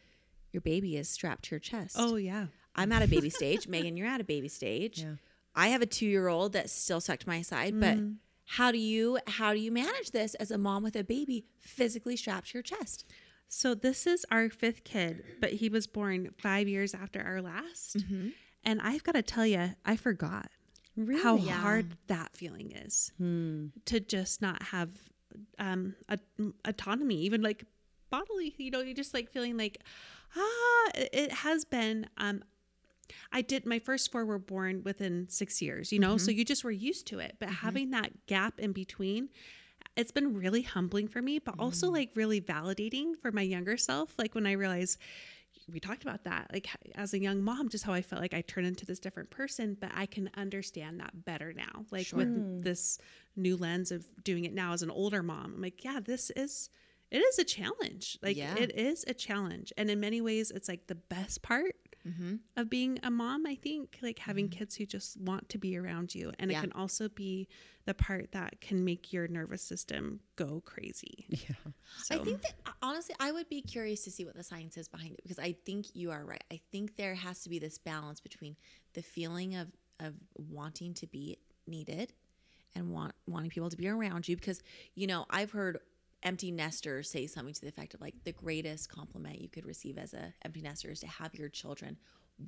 Speaker 2: your baby is strapped to your chest.
Speaker 3: oh yeah
Speaker 2: I'm at a baby stage. Megan, you're at a baby stage.
Speaker 1: Yeah.
Speaker 2: I have a two year old that's still stuck to my side, but mm. how do you how do you manage this as a mom with a baby physically strapped to your chest?
Speaker 3: So this is our fifth kid but he was born five years after our last. And i've got to tell you i forgot how
Speaker 1: Really?
Speaker 3: hard that feeling is to just not have um a, autonomy even like bodily you know you're just like feeling like ah it- has been um I did my first four were born within six years, you know, so you just were used to it. But having that gap in between, it's been really humbling for me, but also mm. like really validating for my younger self. Like when I realized we talked about that, like as a young mom, just how I felt like I turned into this different person, but I can understand that better now. Like with mm. this new lens of doing it now as an older mom, I'm like, yeah, this is. It is a challenge. Like
Speaker 2: Yeah.
Speaker 3: it is a challenge. And in many ways it's like the best part
Speaker 2: Mm-hmm.
Speaker 3: of being a mom, I think, like having kids who just want to be around you. And
Speaker 2: Yeah.
Speaker 3: it can also be the part that can make your nervous system go crazy.
Speaker 1: Yeah.
Speaker 3: So,
Speaker 2: I think that honestly, I would be curious to see what the science is behind it because I think you are right. I think there has to be this balance between the feeling of of wanting to be needed and want wanting people to be around you because you know I've heard empty nesters say something to the effect of like the greatest compliment you could receive as a empty nester is to have your children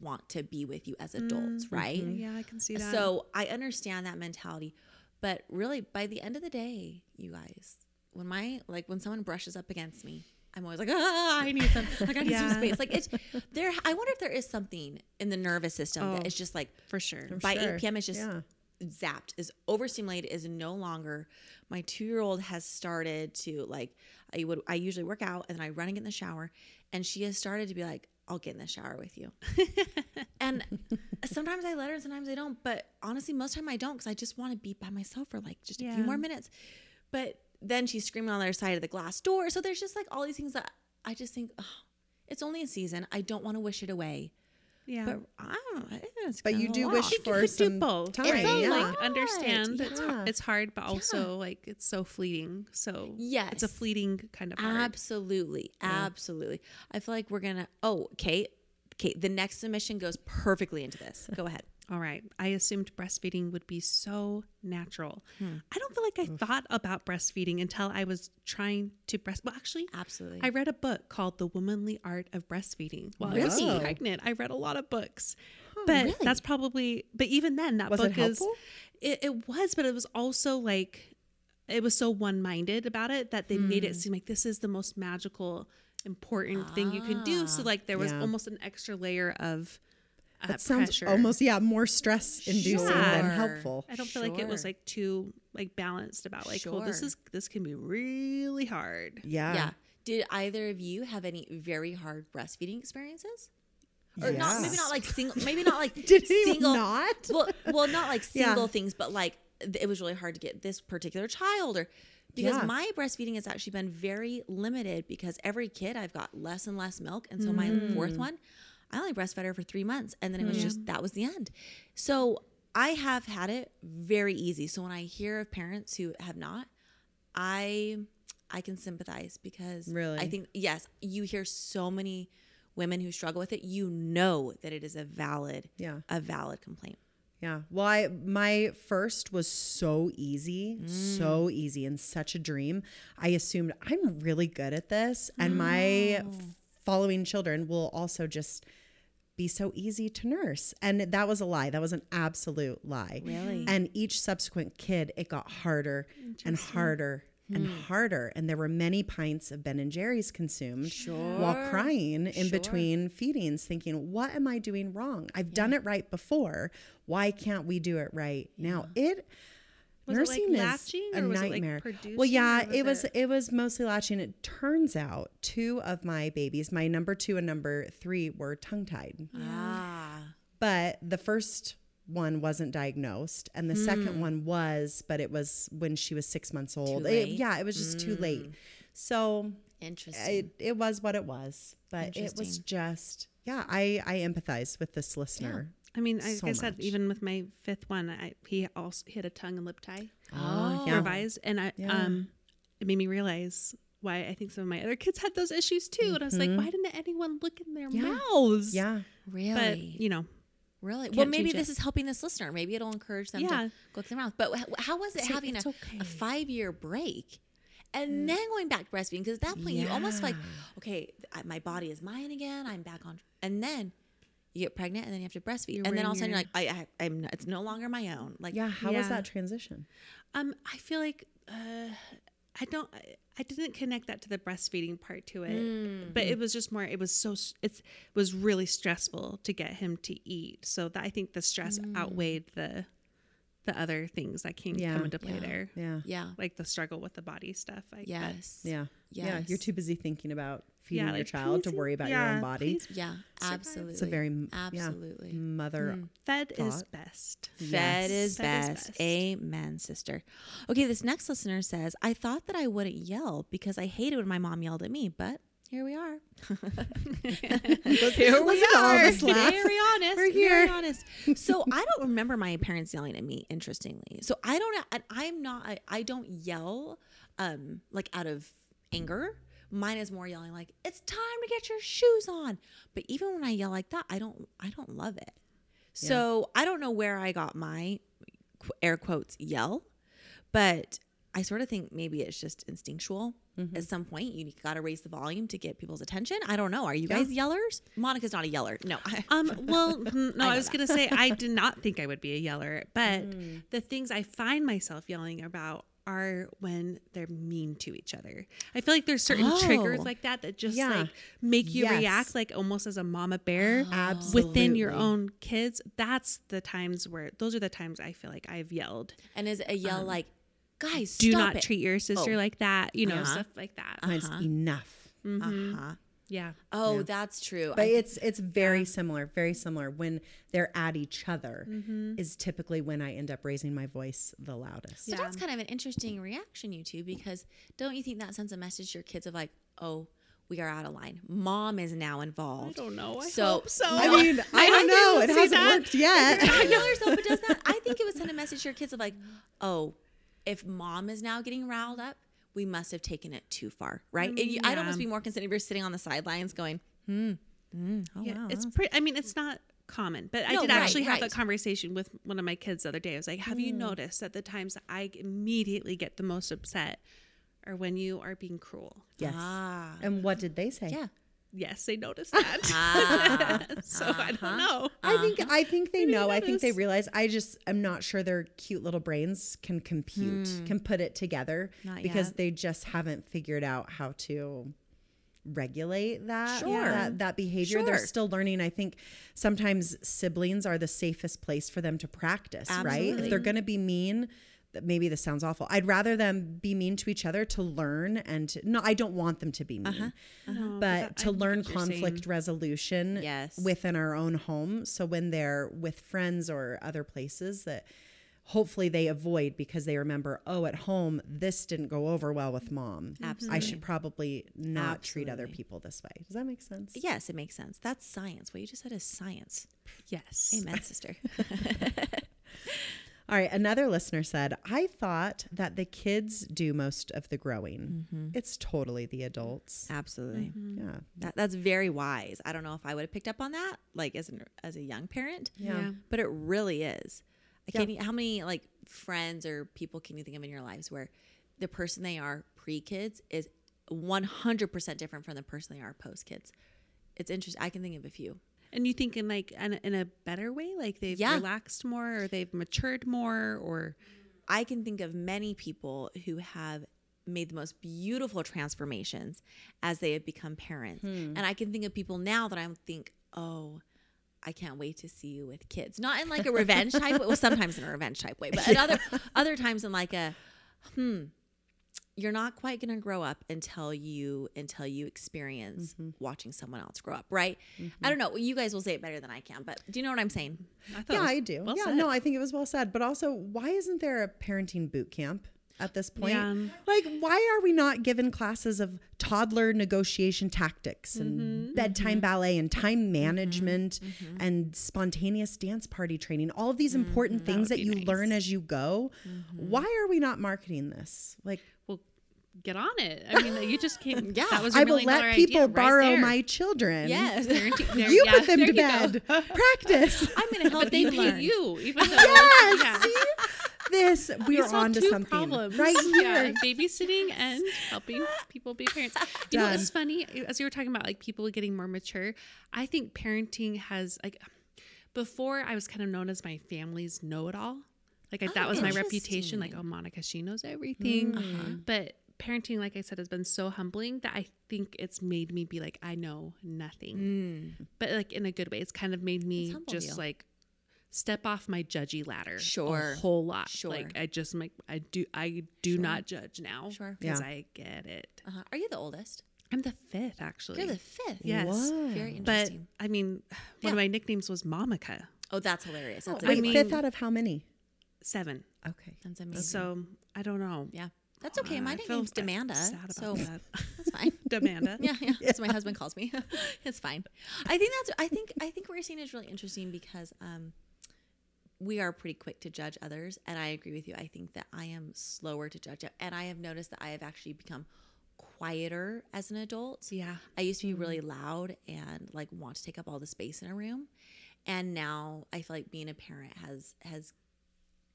Speaker 2: want to be with you as adults, right?
Speaker 3: yeah, I can see that.
Speaker 2: So I understand that mentality, but really by the end of the day, you guys, when my like when someone brushes up against me, I'm always like, ah, I need some, like I need some space. Like it's there. I wonder if there is something in the nervous system that
Speaker 3: Oh.
Speaker 2: is just like
Speaker 3: for sure.
Speaker 2: by
Speaker 1: sure.
Speaker 2: 8 p.m. it's just
Speaker 1: Yeah.
Speaker 2: Zapped, is overstimulated, is no longer. My two year old has started to like. I would I usually work out and then I run and get in the shower, and she has started to be like, I'll get in the shower with you. and sometimes I let her, and sometimes I don't. But honestly, most time I don't because I just want to be by myself for like just a few more minutes. But then she's screaming on the other side of the glass door. So there's just like all these things that I just think, oh, it's only a season. I don't want to wish it away.
Speaker 3: Yeah.
Speaker 2: But ah, I don't know. It's
Speaker 1: But you do
Speaker 2: lot.
Speaker 1: wish
Speaker 3: you
Speaker 1: for
Speaker 3: could do
Speaker 1: some
Speaker 3: both.
Speaker 1: time.
Speaker 3: It's all,
Speaker 1: yeah.
Speaker 3: like understand it's
Speaker 1: Yeah.
Speaker 3: hard, it's hard, but also like it's so fleeting. So it's a fleeting kind of hard.
Speaker 2: Absolutely. Absolutely. I feel like we're going to. Oh, Kate. Kate, the next submission goes perfectly into this. Go ahead.
Speaker 3: All right. I assumed breastfeeding would be so natural.
Speaker 2: Hmm.
Speaker 3: I don't feel like I thought about breastfeeding until I was trying to breast. Well, actually,
Speaker 2: Absolutely.
Speaker 3: I read a book called The Womanly Art of Breastfeeding. While I was pregnant, I read a lot of books. but that's probably, but even then, that
Speaker 1: Was it
Speaker 3: book is, it, it was, but it was also like, it was so one minded about it that they made
Speaker 1: Hmm.
Speaker 3: it seem like this is the most magical, important thing you can do. So, like, there was
Speaker 1: Yeah.
Speaker 3: almost an extra layer of uh,
Speaker 1: That sounds
Speaker 3: pressure.
Speaker 1: almost yeah more stress inducing than helpful.
Speaker 3: I don't feel like it was like too like balanced about like, well, this is this can be really hard.
Speaker 1: Yeah.
Speaker 2: yeah. Did either of you have any very hard breastfeeding experiences? Or not maybe not like single maybe not like
Speaker 1: Did he
Speaker 2: single
Speaker 1: not?
Speaker 2: well well not like
Speaker 1: Yeah.
Speaker 2: single things but like it was really hard to get this particular child or because
Speaker 1: Yeah.
Speaker 2: my breastfeeding has actually been very limited because every kid I've got less and less milk and so my
Speaker 1: Mm.
Speaker 2: fourth one I only breastfed her for 3 months and then it was just that was the end. So I have had it very easy. So when I hear of parents who have not I I can sympathize because
Speaker 1: Really?
Speaker 2: I think yes, you hear so many women who struggle with it. You know that it is a valid
Speaker 1: Yeah.
Speaker 2: a valid complaint.
Speaker 1: Yeah. Well, I my first was so easy, so mm. easy and such a dream. I assumed I'm really good at this and my f- following children will also just be so easy to nurse. And that was a lie. That was an absolute lie.
Speaker 2: Really?
Speaker 1: And each subsequent kid, it got harder and harder and hmm. harder. And there were many pints of Ben and Jerry's consumed while crying in
Speaker 2: Sure.
Speaker 1: between feedings, thinking, what am I doing wrong? I've done it right before. Why can't we do it right now? It
Speaker 3: Was it, like,
Speaker 1: nursing is
Speaker 3: latching,
Speaker 1: a
Speaker 3: or like,
Speaker 1: nightmare.
Speaker 3: producing,
Speaker 1: well, yeah,
Speaker 3: was
Speaker 1: it was
Speaker 3: it-
Speaker 1: it was mostly latching. It turns out two of my babies, my number two and number three, were tongue tied
Speaker 2: Ah.
Speaker 1: but the first one wasn't diagnosed and the second one was but it was when she was six months old. It- yeah it was just too late. So
Speaker 2: Interesting.
Speaker 1: it, it was what it was but it was just yeah i i empathize with this listener
Speaker 3: I mean, like
Speaker 1: So
Speaker 3: I said,
Speaker 1: much.
Speaker 3: even with my fifth one, I, he also he had a tongue and lip tie
Speaker 1: oh yeah
Speaker 3: revised, and I
Speaker 1: Yeah.
Speaker 3: um, it made me realize why I think some of my other kids had those issues too. And I was like, why didn't anyone look in their
Speaker 1: Yeah.
Speaker 3: mouths?
Speaker 1: yeah
Speaker 2: really?
Speaker 3: but you know,
Speaker 2: really?
Speaker 3: can't
Speaker 2: Well, maybe this is helping this listener. Maybe it'll encourage them
Speaker 3: Yeah.
Speaker 2: to go to their mouth. But how was it
Speaker 3: See,
Speaker 2: having a,
Speaker 3: okay.
Speaker 2: a five year break? And then going back to breastfeeding because at that point you almost like, okay, I, my body is mine again. I'm back on, and then you get pregnant and then you have to breastfeed,
Speaker 3: You're
Speaker 2: and then all of a sudden you're like, I, I, I'm, it's no longer my own. Like,
Speaker 1: yeah how was that transition
Speaker 3: um, I feel like uh, I don't. I, I didn't connect that to the breastfeeding part to it, but it was just more. It was so. It's it was really stressful to get him to eat. So that I think the stress outweighed the the other things that came
Speaker 1: Yeah.
Speaker 3: come into play
Speaker 2: Yeah.
Speaker 3: there.
Speaker 1: yeah
Speaker 2: yeah,
Speaker 3: like the struggle with the body stuff. I bet.
Speaker 2: yes,
Speaker 1: yeah yeah you're too busy thinking about feeding
Speaker 3: Yeah,
Speaker 1: your
Speaker 3: like,
Speaker 1: child to worry about your own body
Speaker 3: please
Speaker 2: yeah, absolutely.
Speaker 1: it's a very m- yeah,
Speaker 2: absolutely.
Speaker 1: mother
Speaker 3: Fed is
Speaker 1: Thought.
Speaker 3: best.
Speaker 2: Fed is
Speaker 3: Fed is
Speaker 2: best.
Speaker 3: best.
Speaker 2: Amen, sister. Okay, this next listener says, I thought that I wouldn't yell because I hated when my mom yelled at me, but here we are.
Speaker 1: here we are
Speaker 2: Very honest.
Speaker 1: We're
Speaker 2: Very
Speaker 1: here.
Speaker 2: honest. So I don't remember my parents yelling at me, interestingly. So I don't, and I'm not, I, I don't yell um, like out of anger. Mine is more yelling like, it's time to get your shoes on. But even when I yell like that, I don't, I don't love it. So I don't know where I got my air quotes yell, but I sort of think maybe it's just instinctual. At some point, you got to raise the volume to get people's attention. I don't know. Are you guys yellers? Monica's not a yeller. No. I,
Speaker 3: Um, well, mm, no, I,
Speaker 2: know
Speaker 3: was
Speaker 2: that.
Speaker 3: gonna say I did not think I would be a yeller, but
Speaker 1: Mm.
Speaker 3: the things I find myself yelling about are when they're mean to each other. I feel like there's certain triggers
Speaker 2: Oh.
Speaker 3: like that that just
Speaker 1: Yeah.
Speaker 3: like make you
Speaker 1: Yes.
Speaker 3: react like almost as a mama bear
Speaker 1: Absolutely.
Speaker 3: within your own kids. That's the times where those are the times I feel like I've yelled.
Speaker 2: and is a yell like, guys,
Speaker 3: Do
Speaker 2: stop
Speaker 3: not
Speaker 2: it.
Speaker 3: treat your sister
Speaker 2: Oh.
Speaker 3: like that, you know,
Speaker 2: Uh-huh.
Speaker 3: stuff like that.
Speaker 1: Mine's enough
Speaker 2: Uh-huh.
Speaker 3: Yeah.
Speaker 2: Oh, that's true.
Speaker 1: But
Speaker 2: I-
Speaker 1: it's it's very similar, very similar. When they're at each other
Speaker 3: Mm-hmm.
Speaker 1: is typically when I end up raising my voice the loudest.
Speaker 2: But that's kind of an interesting reaction, you two, because don't you think that sends a message to your kids of like, oh, we are out of line. Mom is now involved.
Speaker 3: I don't know. I
Speaker 2: So-
Speaker 3: hope so.
Speaker 1: I mean, I don't know. It hasn't
Speaker 3: that.
Speaker 1: worked yet.
Speaker 2: I know yourself, but does that? I think it would send a message to your kids of like, oh, if mom is now getting riled up, we must have taken it too far, right? And you- I'd almost be more concerned if you're sitting on the sidelines going, hmm, mm, oh
Speaker 3: Yeah,
Speaker 2: wow,
Speaker 3: it's pretty. I mean, it's not common, but I did
Speaker 2: right,
Speaker 3: actually have
Speaker 2: right.
Speaker 3: that conversation with one of my kids the other day. I was like, "Have you noticed that the times I immediately get the most upset are when you are being cruel?"
Speaker 1: Yes.
Speaker 2: ah,
Speaker 1: And what did they say?
Speaker 2: yeah.
Speaker 3: Yes, they noticed that.
Speaker 2: Ah,
Speaker 3: so I don't know.
Speaker 1: I think I think they know. I think they realize. I just am not sure their cute little brains can compute, can put it together
Speaker 2: Not
Speaker 1: because
Speaker 2: yet.
Speaker 1: they just haven't figured out how to regulate that
Speaker 2: Sure.
Speaker 1: that, that behavior. They're still learning. I think sometimes siblings are the safest place for them to practice, right? If they're going to be mean, that maybe this sounds awful. I'd rather them be mean to each other to learn and to, no, I don't want them to be mean, uh-huh. Uh-huh.
Speaker 3: No,
Speaker 1: but
Speaker 3: that-
Speaker 1: to
Speaker 3: I
Speaker 1: learn
Speaker 3: get what you're
Speaker 1: conflict
Speaker 3: saying.
Speaker 1: resolution
Speaker 2: Yes.
Speaker 1: within our own home. So when they're with friends or other places that hopefully they avoid because they remember, oh, at home, this didn't go over well with mom. Mm-hmm.
Speaker 2: Absolutely.
Speaker 1: I should probably not treat other people this way. Does that make sense?
Speaker 2: Yes, it makes sense. That's science. What you just said is science.
Speaker 3: Yes.
Speaker 2: Amen, sister.
Speaker 1: All right. Another listener said, I thought that the kids do most of the growing.
Speaker 2: Mm-hmm.
Speaker 1: It's totally the adults.
Speaker 2: Absolutely.
Speaker 1: Yeah.
Speaker 2: That, that's very wise. I don't know if I would have picked up on that, like as an as a young parent.
Speaker 1: Yeah.
Speaker 3: Yeah.
Speaker 2: but it really is. I
Speaker 1: Yeah.
Speaker 2: can't. How many like friends or people can you think of in your lives where the person they are pre kids is one hundred percent different from the person they are post kids? It's interesting. I can think of a few.
Speaker 3: And you think in like in, in a better way, like they've
Speaker 2: Yeah.
Speaker 3: relaxed more, or they've matured more, or
Speaker 2: I can think of many people who have made the most beautiful transformations as they have become parents. And I can think of people now that I think, oh, I can't wait to see you with kids. Not in like a revenge type way. Well, sometimes in a revenge type way, but at other other times in like a, hmm, you're not quite gonna grow up until you until you experience mm-hmm. watching someone else grow up, right? I mm-hmm. don't know. You guys will say it better than I can, but do you know what I'm saying?
Speaker 3: I thought
Speaker 1: Yeah, I do.
Speaker 3: well
Speaker 1: yeah,
Speaker 3: said.
Speaker 1: no, I think it was well said. But also, why isn't there a parenting boot camp at this point?
Speaker 3: Yeah.
Speaker 1: Like, why are we not given classes of toddler negotiation tactics and
Speaker 3: Mm-hmm,
Speaker 1: bedtime ballet and time management and spontaneous dance party training? All of these important things that,
Speaker 3: Mm-hmm. be
Speaker 1: you
Speaker 3: nice.
Speaker 1: learn as you go.
Speaker 3: Mm-hmm.
Speaker 1: Why are we not marketing this? Like,
Speaker 3: well, get on it. I mean, you just came.
Speaker 2: Yeah.
Speaker 3: that was
Speaker 1: I will let people
Speaker 3: right
Speaker 1: borrow
Speaker 3: there.
Speaker 1: my children.
Speaker 2: Yes.
Speaker 3: There-
Speaker 1: You
Speaker 3: yeah,
Speaker 1: put them to
Speaker 3: you go.
Speaker 1: bed. Practice.
Speaker 2: I'm gonna help
Speaker 3: But they
Speaker 2: you
Speaker 3: pay
Speaker 2: learn.
Speaker 3: you, even though
Speaker 1: yes.
Speaker 3: yeah.
Speaker 1: See? This we
Speaker 3: We
Speaker 1: are
Speaker 3: solved
Speaker 1: on to
Speaker 3: two
Speaker 1: something
Speaker 3: problems.
Speaker 1: right
Speaker 3: Yeah,
Speaker 1: here.
Speaker 3: babysitting and helping people be parents. You know what's funny? As you were talking about like people getting more mature, I think parenting has like before I was kind of known as my family's know-it-all. Like I, that
Speaker 2: Oh,
Speaker 3: was my reputation. Like, oh, Monica, she knows everything.
Speaker 1: Mm-hmm.
Speaker 3: But parenting, like I said, has been so humbling that I think it's made me be like, I know nothing. But like in a good way, it's kind of made me just
Speaker 2: you.
Speaker 3: like step off my judgy ladder
Speaker 2: Sure.
Speaker 3: a whole lot
Speaker 2: Sure.
Speaker 3: like i just like i do i do not judge now
Speaker 2: Sure.
Speaker 3: because
Speaker 1: Yeah.
Speaker 3: i get it
Speaker 2: Uh-huh. Are you the oldest?
Speaker 3: i'm the fifth actually
Speaker 2: You're the fifth.
Speaker 3: yes
Speaker 1: Whoa.
Speaker 2: Very
Speaker 3: but i mean
Speaker 2: Yeah.
Speaker 3: one of my nicknames was momica
Speaker 2: oh, that's hilarious. That's,
Speaker 3: I
Speaker 1: Wait,
Speaker 3: mean-
Speaker 1: fifth out of how many?
Speaker 3: seven
Speaker 1: Okay.
Speaker 2: that's amazing.
Speaker 3: so i don't know
Speaker 2: yeah, that's okay.
Speaker 3: Uh,
Speaker 2: My
Speaker 3: I feel
Speaker 2: nickname's Demanda, so
Speaker 3: that.
Speaker 2: that's fine.
Speaker 3: demanda
Speaker 2: Yeah, yeah, that's what my husband calls me. it's fine. I think that's. I think. I think what you're saying is really interesting because um, we are pretty quick to judge others, and I agree with you. I think that I am slower to judge, and I have noticed that I have actually become quieter as an adult.
Speaker 3: yeah
Speaker 2: I used to be mm-hmm. really loud and like want to take up all the space in a room. And now I feel like being a parent has has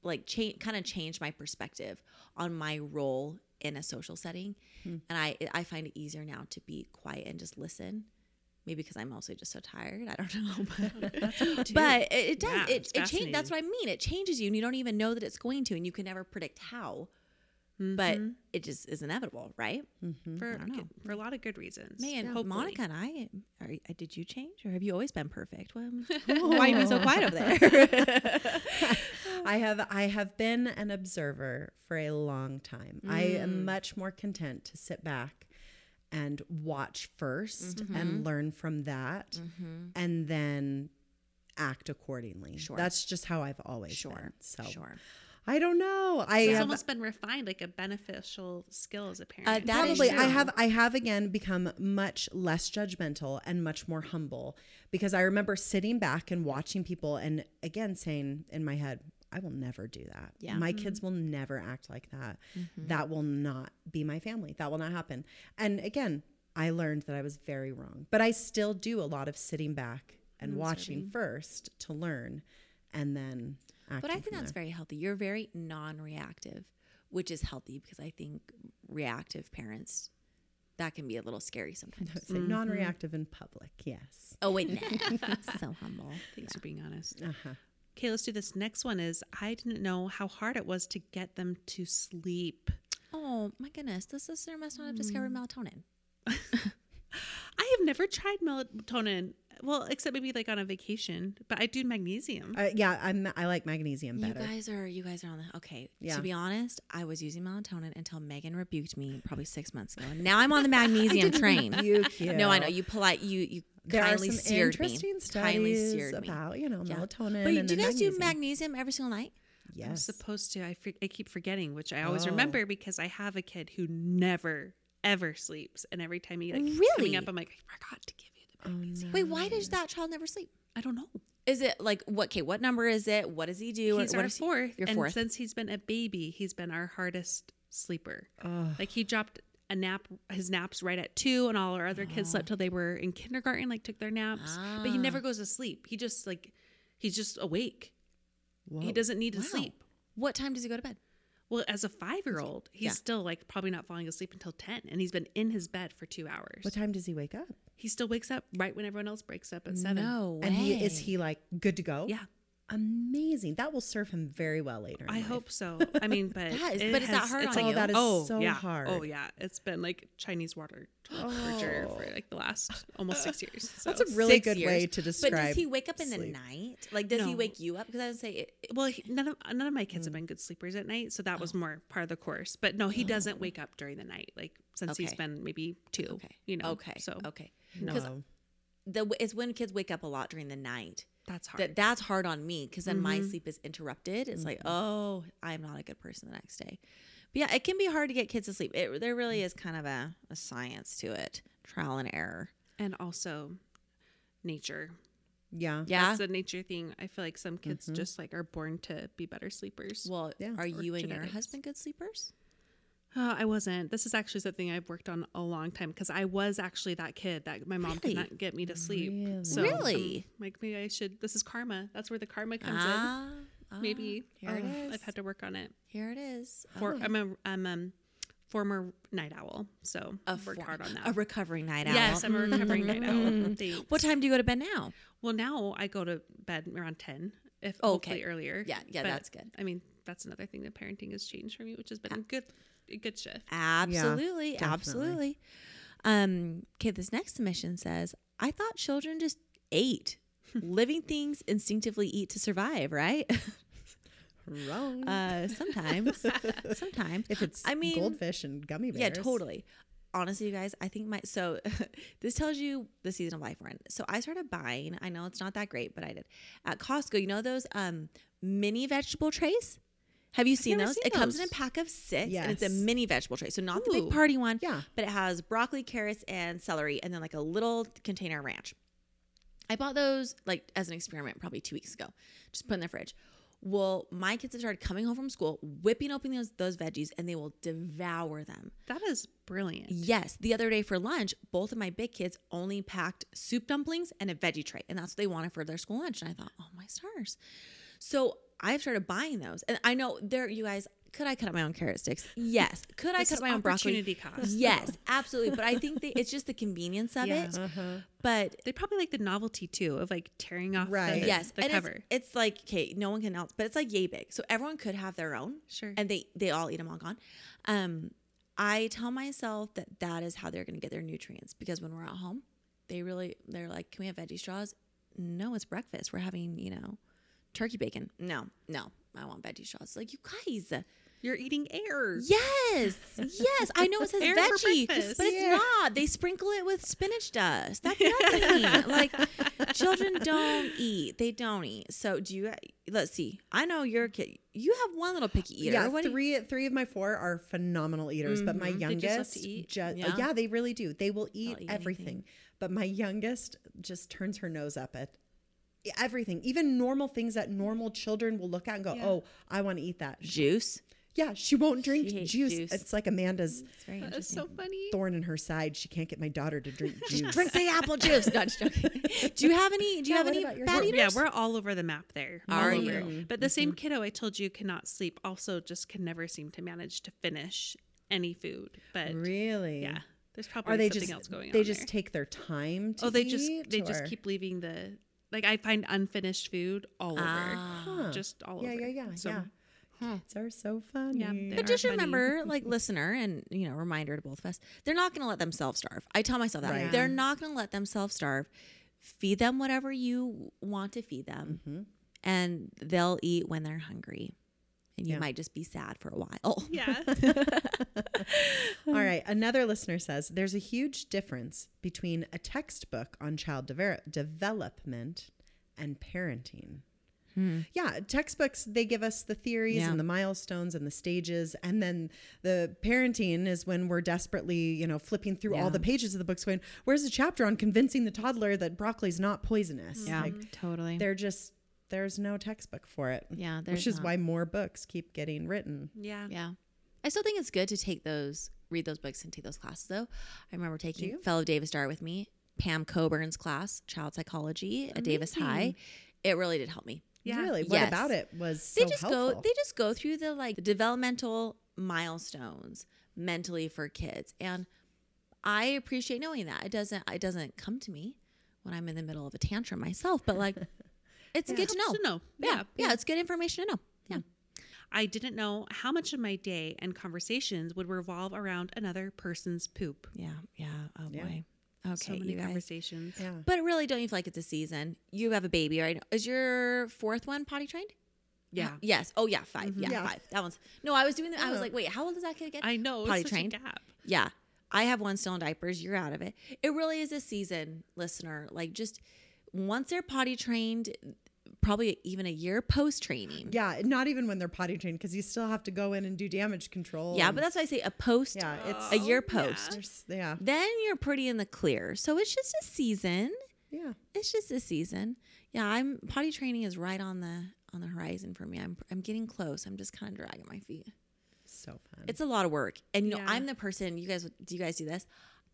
Speaker 2: like change kind of changed my perspective on my role in a social setting. Hmm. And I I find it easier now to be quiet and just listen. Maybe because I'm also just so tired. I don't know. But, but it, it does.
Speaker 3: Yeah,
Speaker 2: it it change, That's what I mean. It changes you and you don't even know that it's going to and you can never predict how. But it just is inevitable, right?
Speaker 3: for,
Speaker 2: I don't know.
Speaker 3: for a lot of good reasons
Speaker 2: Man,
Speaker 3: hopefully.
Speaker 2: Monica and I, are, did you change or have you always been perfect? Well, why are you so quiet over there?
Speaker 1: I have I have been an observer for a long time. I
Speaker 2: Mm.
Speaker 1: am much more content to sit back and watch 1st
Speaker 2: Mm-hmm.
Speaker 1: and learn from that and then act accordingly.
Speaker 2: Sure.
Speaker 1: That's just how I've always
Speaker 2: Sure,
Speaker 1: been. So
Speaker 2: sure.
Speaker 1: I don't know. I
Speaker 3: It's
Speaker 1: have
Speaker 3: almost been refined, like a beneficial skill as a parent.
Speaker 2: Uh,
Speaker 1: probably I have I have again become much less judgmental and much more humble because I remember sitting back and watching people and again saying in my head, I will never do that.
Speaker 2: Yeah. Mm-hmm.
Speaker 1: My kids will never act like that. That will not be my family. That will not happen. And again, I learned that I was very wrong. But I still do a lot of sitting back and watching first to learn and then acting
Speaker 2: But I think that's
Speaker 1: there.
Speaker 2: very healthy. You're very non-reactive, which is healthy because I think reactive parents that can be a little scary sometimes.
Speaker 1: Say non-reactive in public. Yes.
Speaker 2: oh wait, no. so humble.
Speaker 3: Thanks for being honest.
Speaker 1: Uh-huh.
Speaker 3: Okay, let's do this. Next one is I didn't know how hard it was to get them to sleep.
Speaker 2: Oh my goodness, this listener must not have discovered hmm. melatonin.
Speaker 3: I have never tried melatonin. Well, except maybe like on a vacation, but I do magnesium.
Speaker 1: Uh, yeah, I'm I like magnesium
Speaker 2: You guys are you guys are on the okay.
Speaker 1: Yeah.
Speaker 2: To be honest, I was using melatonin until Megan rebuked me probably six months ago, and now I'm on the magnesium train.
Speaker 1: rebuke you.
Speaker 2: No, I know you polite you you
Speaker 1: There are
Speaker 2: kindly
Speaker 1: some
Speaker 2: seared me.
Speaker 1: interesting
Speaker 2: Kindly
Speaker 1: studies
Speaker 2: seared me.
Speaker 1: about you know
Speaker 2: Yeah.
Speaker 1: melatonin.
Speaker 2: But
Speaker 1: and
Speaker 2: do you
Speaker 1: then
Speaker 2: guys do
Speaker 1: magnesium.
Speaker 2: magnesium every single night?
Speaker 3: I'm
Speaker 1: Yes.
Speaker 3: supposed to. I, for, I keep forgetting, which I always
Speaker 1: Oh.
Speaker 3: remember because I have a kid who never ever sleeps, and every time he like
Speaker 2: Really?
Speaker 3: coming up, I'm like, I forgot to give you the magnesium.
Speaker 2: Wait, why does that child never sleep?
Speaker 3: I don't know.
Speaker 2: Is it like what? Okay, what number is it? What does he do?
Speaker 3: He's
Speaker 2: what
Speaker 3: our
Speaker 2: is he-
Speaker 3: fourth,
Speaker 2: Your
Speaker 3: and
Speaker 2: fourth.
Speaker 3: since he's been a baby, he's been our hardest sleeper. Like he dropped a nap, his naps right at two, and all our other kids slept till they were in kindergarten, like took their naps. But he
Speaker 2: Ah.
Speaker 3: never goes to sleep. He just like he's just awake. He doesn't need to
Speaker 2: Wow.
Speaker 3: sleep.
Speaker 2: What time does he go to bed?
Speaker 3: Well, as a five year old, he's
Speaker 2: Yeah.
Speaker 3: still like probably not falling asleep until 10, and he's been in his bed for two hours.
Speaker 1: What time does he wake up?
Speaker 3: He still wakes up right when everyone else breaks up at seven.
Speaker 2: No way.
Speaker 1: And he is he like good to go?
Speaker 3: Yeah,
Speaker 1: Amazing. That will serve him very well later. in
Speaker 3: I
Speaker 1: life.
Speaker 3: hope so. I mean, but
Speaker 2: That is-
Speaker 3: it
Speaker 2: but is that
Speaker 3: has-
Speaker 2: hard
Speaker 3: it's
Speaker 2: on
Speaker 3: like,
Speaker 2: you?
Speaker 1: that is
Speaker 3: oh,
Speaker 1: so
Speaker 3: yeah.
Speaker 1: hard.
Speaker 3: Oh yeah, it's been like Chinese water torture for like the last almost six years. So.
Speaker 1: That's a really
Speaker 2: Six
Speaker 1: good
Speaker 2: years.
Speaker 1: way to describe.
Speaker 2: But does he wake up in the night? Like, does he wake you up? Because I would say, it,
Speaker 3: well, he, none of none of my kids have
Speaker 2: Mm.
Speaker 3: been good sleepers at night, so that was more part of the course. But no, he doesn't wake up during the night, like since he's
Speaker 2: Oh. Okay.
Speaker 3: been maybe two.
Speaker 2: okay,
Speaker 3: you know.
Speaker 2: okay,
Speaker 3: so
Speaker 2: okay.
Speaker 3: no,
Speaker 2: Because the it's when kids wake up a lot during the night.
Speaker 3: That's hard.
Speaker 2: That that's hard on me because then my
Speaker 3: Mhm.
Speaker 2: sleep is interrupted. It's like,
Speaker 1: Mm-hmm.
Speaker 2: oh, I'm not a good person the next day. But yeah, it can be hard to get kids to sleep. It, there really is kind of a, a science to it, trial and error.
Speaker 3: and also nature.
Speaker 1: Yeah.
Speaker 2: Yeah.
Speaker 3: That's a nature thing. I feel like some kids just like are born to be better sleepers.
Speaker 2: Well,
Speaker 1: Yeah.
Speaker 2: are
Speaker 3: Or
Speaker 2: you and your husband good sleepers?
Speaker 3: Uh, I wasn't. This is actually something I've worked on a long time because I was actually that kid that my mom could not get me to sleep.
Speaker 1: Really?
Speaker 3: So,
Speaker 2: Really?
Speaker 3: um, like maybe I should. This is karma. That's where the karma comes
Speaker 2: Ah,
Speaker 3: in. Maybe
Speaker 2: here it
Speaker 3: uh. I've had to work on it.
Speaker 2: Here it is.
Speaker 3: For
Speaker 2: Oh.
Speaker 3: I'm a I'm a former night owl, so
Speaker 2: a
Speaker 3: I've worked
Speaker 2: for-
Speaker 3: hard on that.
Speaker 2: A recovering night owl.
Speaker 3: Yes, I'm a recovering night owl. Thanks.
Speaker 2: What time do you go to bed now?
Speaker 3: Well, now I go to bed around ten, if
Speaker 2: Oh, okay.
Speaker 3: earlier.
Speaker 2: Yeah, yeah,
Speaker 3: But,
Speaker 2: that's good.
Speaker 3: I mean, that's another thing that parenting has changed for me, which has been a good, a good shift.
Speaker 2: Absolutely,
Speaker 1: definitely.
Speaker 2: absolutely. Um, okay, this next submission says, I thought children just ate. Living things instinctively eat to survive, right?
Speaker 1: Wrong.
Speaker 2: Uh, sometimes, sometimes.
Speaker 1: if it's
Speaker 2: I mean,
Speaker 1: goldfish and gummy bears.
Speaker 2: Yeah, totally. Honestly, you guys, I think my so this tells you the season of life we're in. So I started buying. I know it's not that great, but I did at Costco. You know those um mini vegetable trays. Have you seen those?
Speaker 3: seen
Speaker 2: it comes in a pack of six, and it's a mini vegetable tray. So not the big party one,
Speaker 1: Yeah.
Speaker 2: but it has broccoli, carrots, and celery, and then like a little container of ranch. I bought those like as an experiment probably two weeks ago. Just put in the fridge. Well, my kids have started coming home from school, whipping open those those veggies, and they will devour them.
Speaker 3: That is brilliant.
Speaker 2: Yes, the other day for lunch, both of my big kids only packed soup dumplings and a veggie tray, and that's what they wanted for their school lunch. And I thought, oh my stars! So I've started buying those, and I know there, you guys. Could I cut up my own carrot sticks? Yes. Could I cut
Speaker 3: is
Speaker 2: my own broccoli?
Speaker 3: opportunity cost.
Speaker 2: Yes, absolutely. But I think that it's just the convenience of
Speaker 3: Yeah.
Speaker 2: it.
Speaker 1: Uh-huh.
Speaker 2: But
Speaker 3: They probably like the novelty too of like tearing off
Speaker 1: Right.
Speaker 3: the,
Speaker 2: yes,
Speaker 3: the
Speaker 2: and
Speaker 3: cover.
Speaker 2: It's, it's like okay, no one can else, but it's like yay big, so everyone could have their own.
Speaker 3: Sure.
Speaker 2: and they they all eat them all gone. Um, I tell myself that that is how they're going to get their nutrients because when we're at home, they really they're like, can we have veggie straws? No, it's breakfast. We're having you know turkey bacon. No, no, I want veggie straws. Like you guys,
Speaker 3: You're eating air.
Speaker 2: Yes, yes. I know it says
Speaker 3: Air
Speaker 2: veggie, but it's
Speaker 1: Yeah.
Speaker 2: not. They sprinkle it with spinach dust. That's nothing. like children don't eat. They don't eat. So do you? Let's see. I know you're a kid. You have one little picky eater.
Speaker 1: Yeah,
Speaker 2: What do you-
Speaker 1: three three of my four are phenomenal eaters, but my
Speaker 3: They just love
Speaker 1: youngest,
Speaker 3: to eat?
Speaker 1: ju- uh,
Speaker 2: Yeah.
Speaker 1: yeah. they really do. They will eat,
Speaker 2: eat
Speaker 1: everything.
Speaker 2: anything.
Speaker 1: But my youngest just turns her nose up at everything, even normal things that normal children will look at and go,
Speaker 3: Yeah.
Speaker 1: "Oh, I want to eat that."
Speaker 2: juice.
Speaker 1: Yeah, she won't drink
Speaker 2: She
Speaker 1: juice.
Speaker 2: juice.
Speaker 1: It's like Amanda's
Speaker 2: mm, It's
Speaker 3: That's so funny.
Speaker 1: thorn in her side. She can't get my daughter to drink juice.
Speaker 2: Drink the apple juice. No, just joking. Do you have any? Do you
Speaker 1: Yeah,
Speaker 2: have any
Speaker 1: about your
Speaker 2: bad eaters?
Speaker 3: Yeah, we're all over the map there. all
Speaker 2: Are
Speaker 3: over.
Speaker 2: you? Mm-hmm.
Speaker 3: But the same mm-hmm. kiddo I told you cannot sleep also just can never seem to manage to finish any food. But
Speaker 1: really?
Speaker 3: yeah, there's probably
Speaker 1: Are they
Speaker 3: something
Speaker 1: just
Speaker 3: else going
Speaker 1: they
Speaker 3: on.
Speaker 1: just
Speaker 3: there.
Speaker 1: take their time to
Speaker 3: Oh, they just
Speaker 1: eat,
Speaker 3: they just keep leaving the like I find unfinished food all over.
Speaker 2: Ah.
Speaker 1: Huh.
Speaker 3: Just all
Speaker 1: yeah,
Speaker 3: over.
Speaker 1: yeah, yeah,
Speaker 3: So,
Speaker 1: yeah. Kids are so funny.
Speaker 3: Yeah,
Speaker 2: But
Speaker 3: are
Speaker 2: just
Speaker 3: funny.
Speaker 2: remember, like listener, and you know, reminder to both of us, they're not going to let themselves starve. I tell myself that
Speaker 1: Right.
Speaker 2: they're not going to let themselves starve. Feed them whatever you want to feed them,
Speaker 1: Mm-hmm.
Speaker 2: and they'll eat when they're hungry. And you
Speaker 1: Yeah.
Speaker 2: might just be sad for a while.
Speaker 3: Yeah.
Speaker 1: All right. Another listener says there's a huge difference between a textbook on child dever- development and parenting. Hmm. Yeah, textbooks they give us the theories
Speaker 2: Yeah.
Speaker 1: and the milestones and the stages, and then the parenting is when we're desperately, you know, flipping through all the pages of the books, going, "Where's the chapter on convincing the toddler that broccoli's not poisonous?" Like,
Speaker 2: totally.
Speaker 1: they're just there's no textbook for it.
Speaker 2: Yeah, there's
Speaker 1: which is
Speaker 2: not.
Speaker 1: why more books keep getting written.
Speaker 3: yeah.
Speaker 2: Yeah. I still think it's good to take those, read those books and take those classes though. I remember taking
Speaker 1: you?
Speaker 2: fellow Davis Dart with me, Pam Coburn's class, Child Psychology at Davis High. It really did help me.
Speaker 3: Yeah.
Speaker 1: Really, what
Speaker 2: Yes.
Speaker 1: about it was
Speaker 2: They
Speaker 1: so
Speaker 2: just
Speaker 1: helpful?
Speaker 2: go they just go through the like the developmental milestones mentally for kids. And I appreciate knowing that. It doesn't it doesn't come to me when I'm in the middle of a tantrum myself, but like it's good to know.
Speaker 3: To know.
Speaker 2: Yeah,
Speaker 3: Yeah.
Speaker 2: yeah. it's good information to know. Yeah.
Speaker 3: I didn't know how much of my day and conversations would revolve around another person's poop.
Speaker 2: Yeah. Yeah. Oh
Speaker 1: Yeah.
Speaker 2: boy. Okay.
Speaker 3: so many conversations.
Speaker 1: yeah.
Speaker 2: But really, don't you feel like it's a season? You have a baby, right? Is your fourth one potty trained?
Speaker 3: Yeah.
Speaker 2: Yes. Oh, yeah, 5 mm-hmm. Yeah,
Speaker 1: Yeah.
Speaker 2: five. That one's. No, I was doing that. I was
Speaker 1: Oh.
Speaker 2: like, wait, how old does that kid get?
Speaker 3: I know. it's
Speaker 2: Potty
Speaker 3: such
Speaker 2: trained.
Speaker 3: A gap.
Speaker 2: Yeah. I have one still in diapers. You're out of it. It really is a season, listener. Like, just once they're potty trained, probably even a year post training.
Speaker 1: Yeah, not even when they're potty trained because you still have to go in and do damage control.
Speaker 2: Yeah,
Speaker 1: and-
Speaker 2: but that's why I say a post,
Speaker 1: yeah, it's
Speaker 2: a year
Speaker 3: Oh, yeah.
Speaker 2: post.
Speaker 1: yeah,
Speaker 2: Then you're pretty in the clear. So it's just a season.
Speaker 1: yeah.
Speaker 2: it's just a season. Yeah, I'm potty training is right on the on the horizon for me. I'm I'm getting close. I'm just kind of dragging my feet.
Speaker 1: So fun.
Speaker 2: It's a lot of work, and you know
Speaker 3: Yeah.
Speaker 2: I'm the person. You guys, do you guys do this?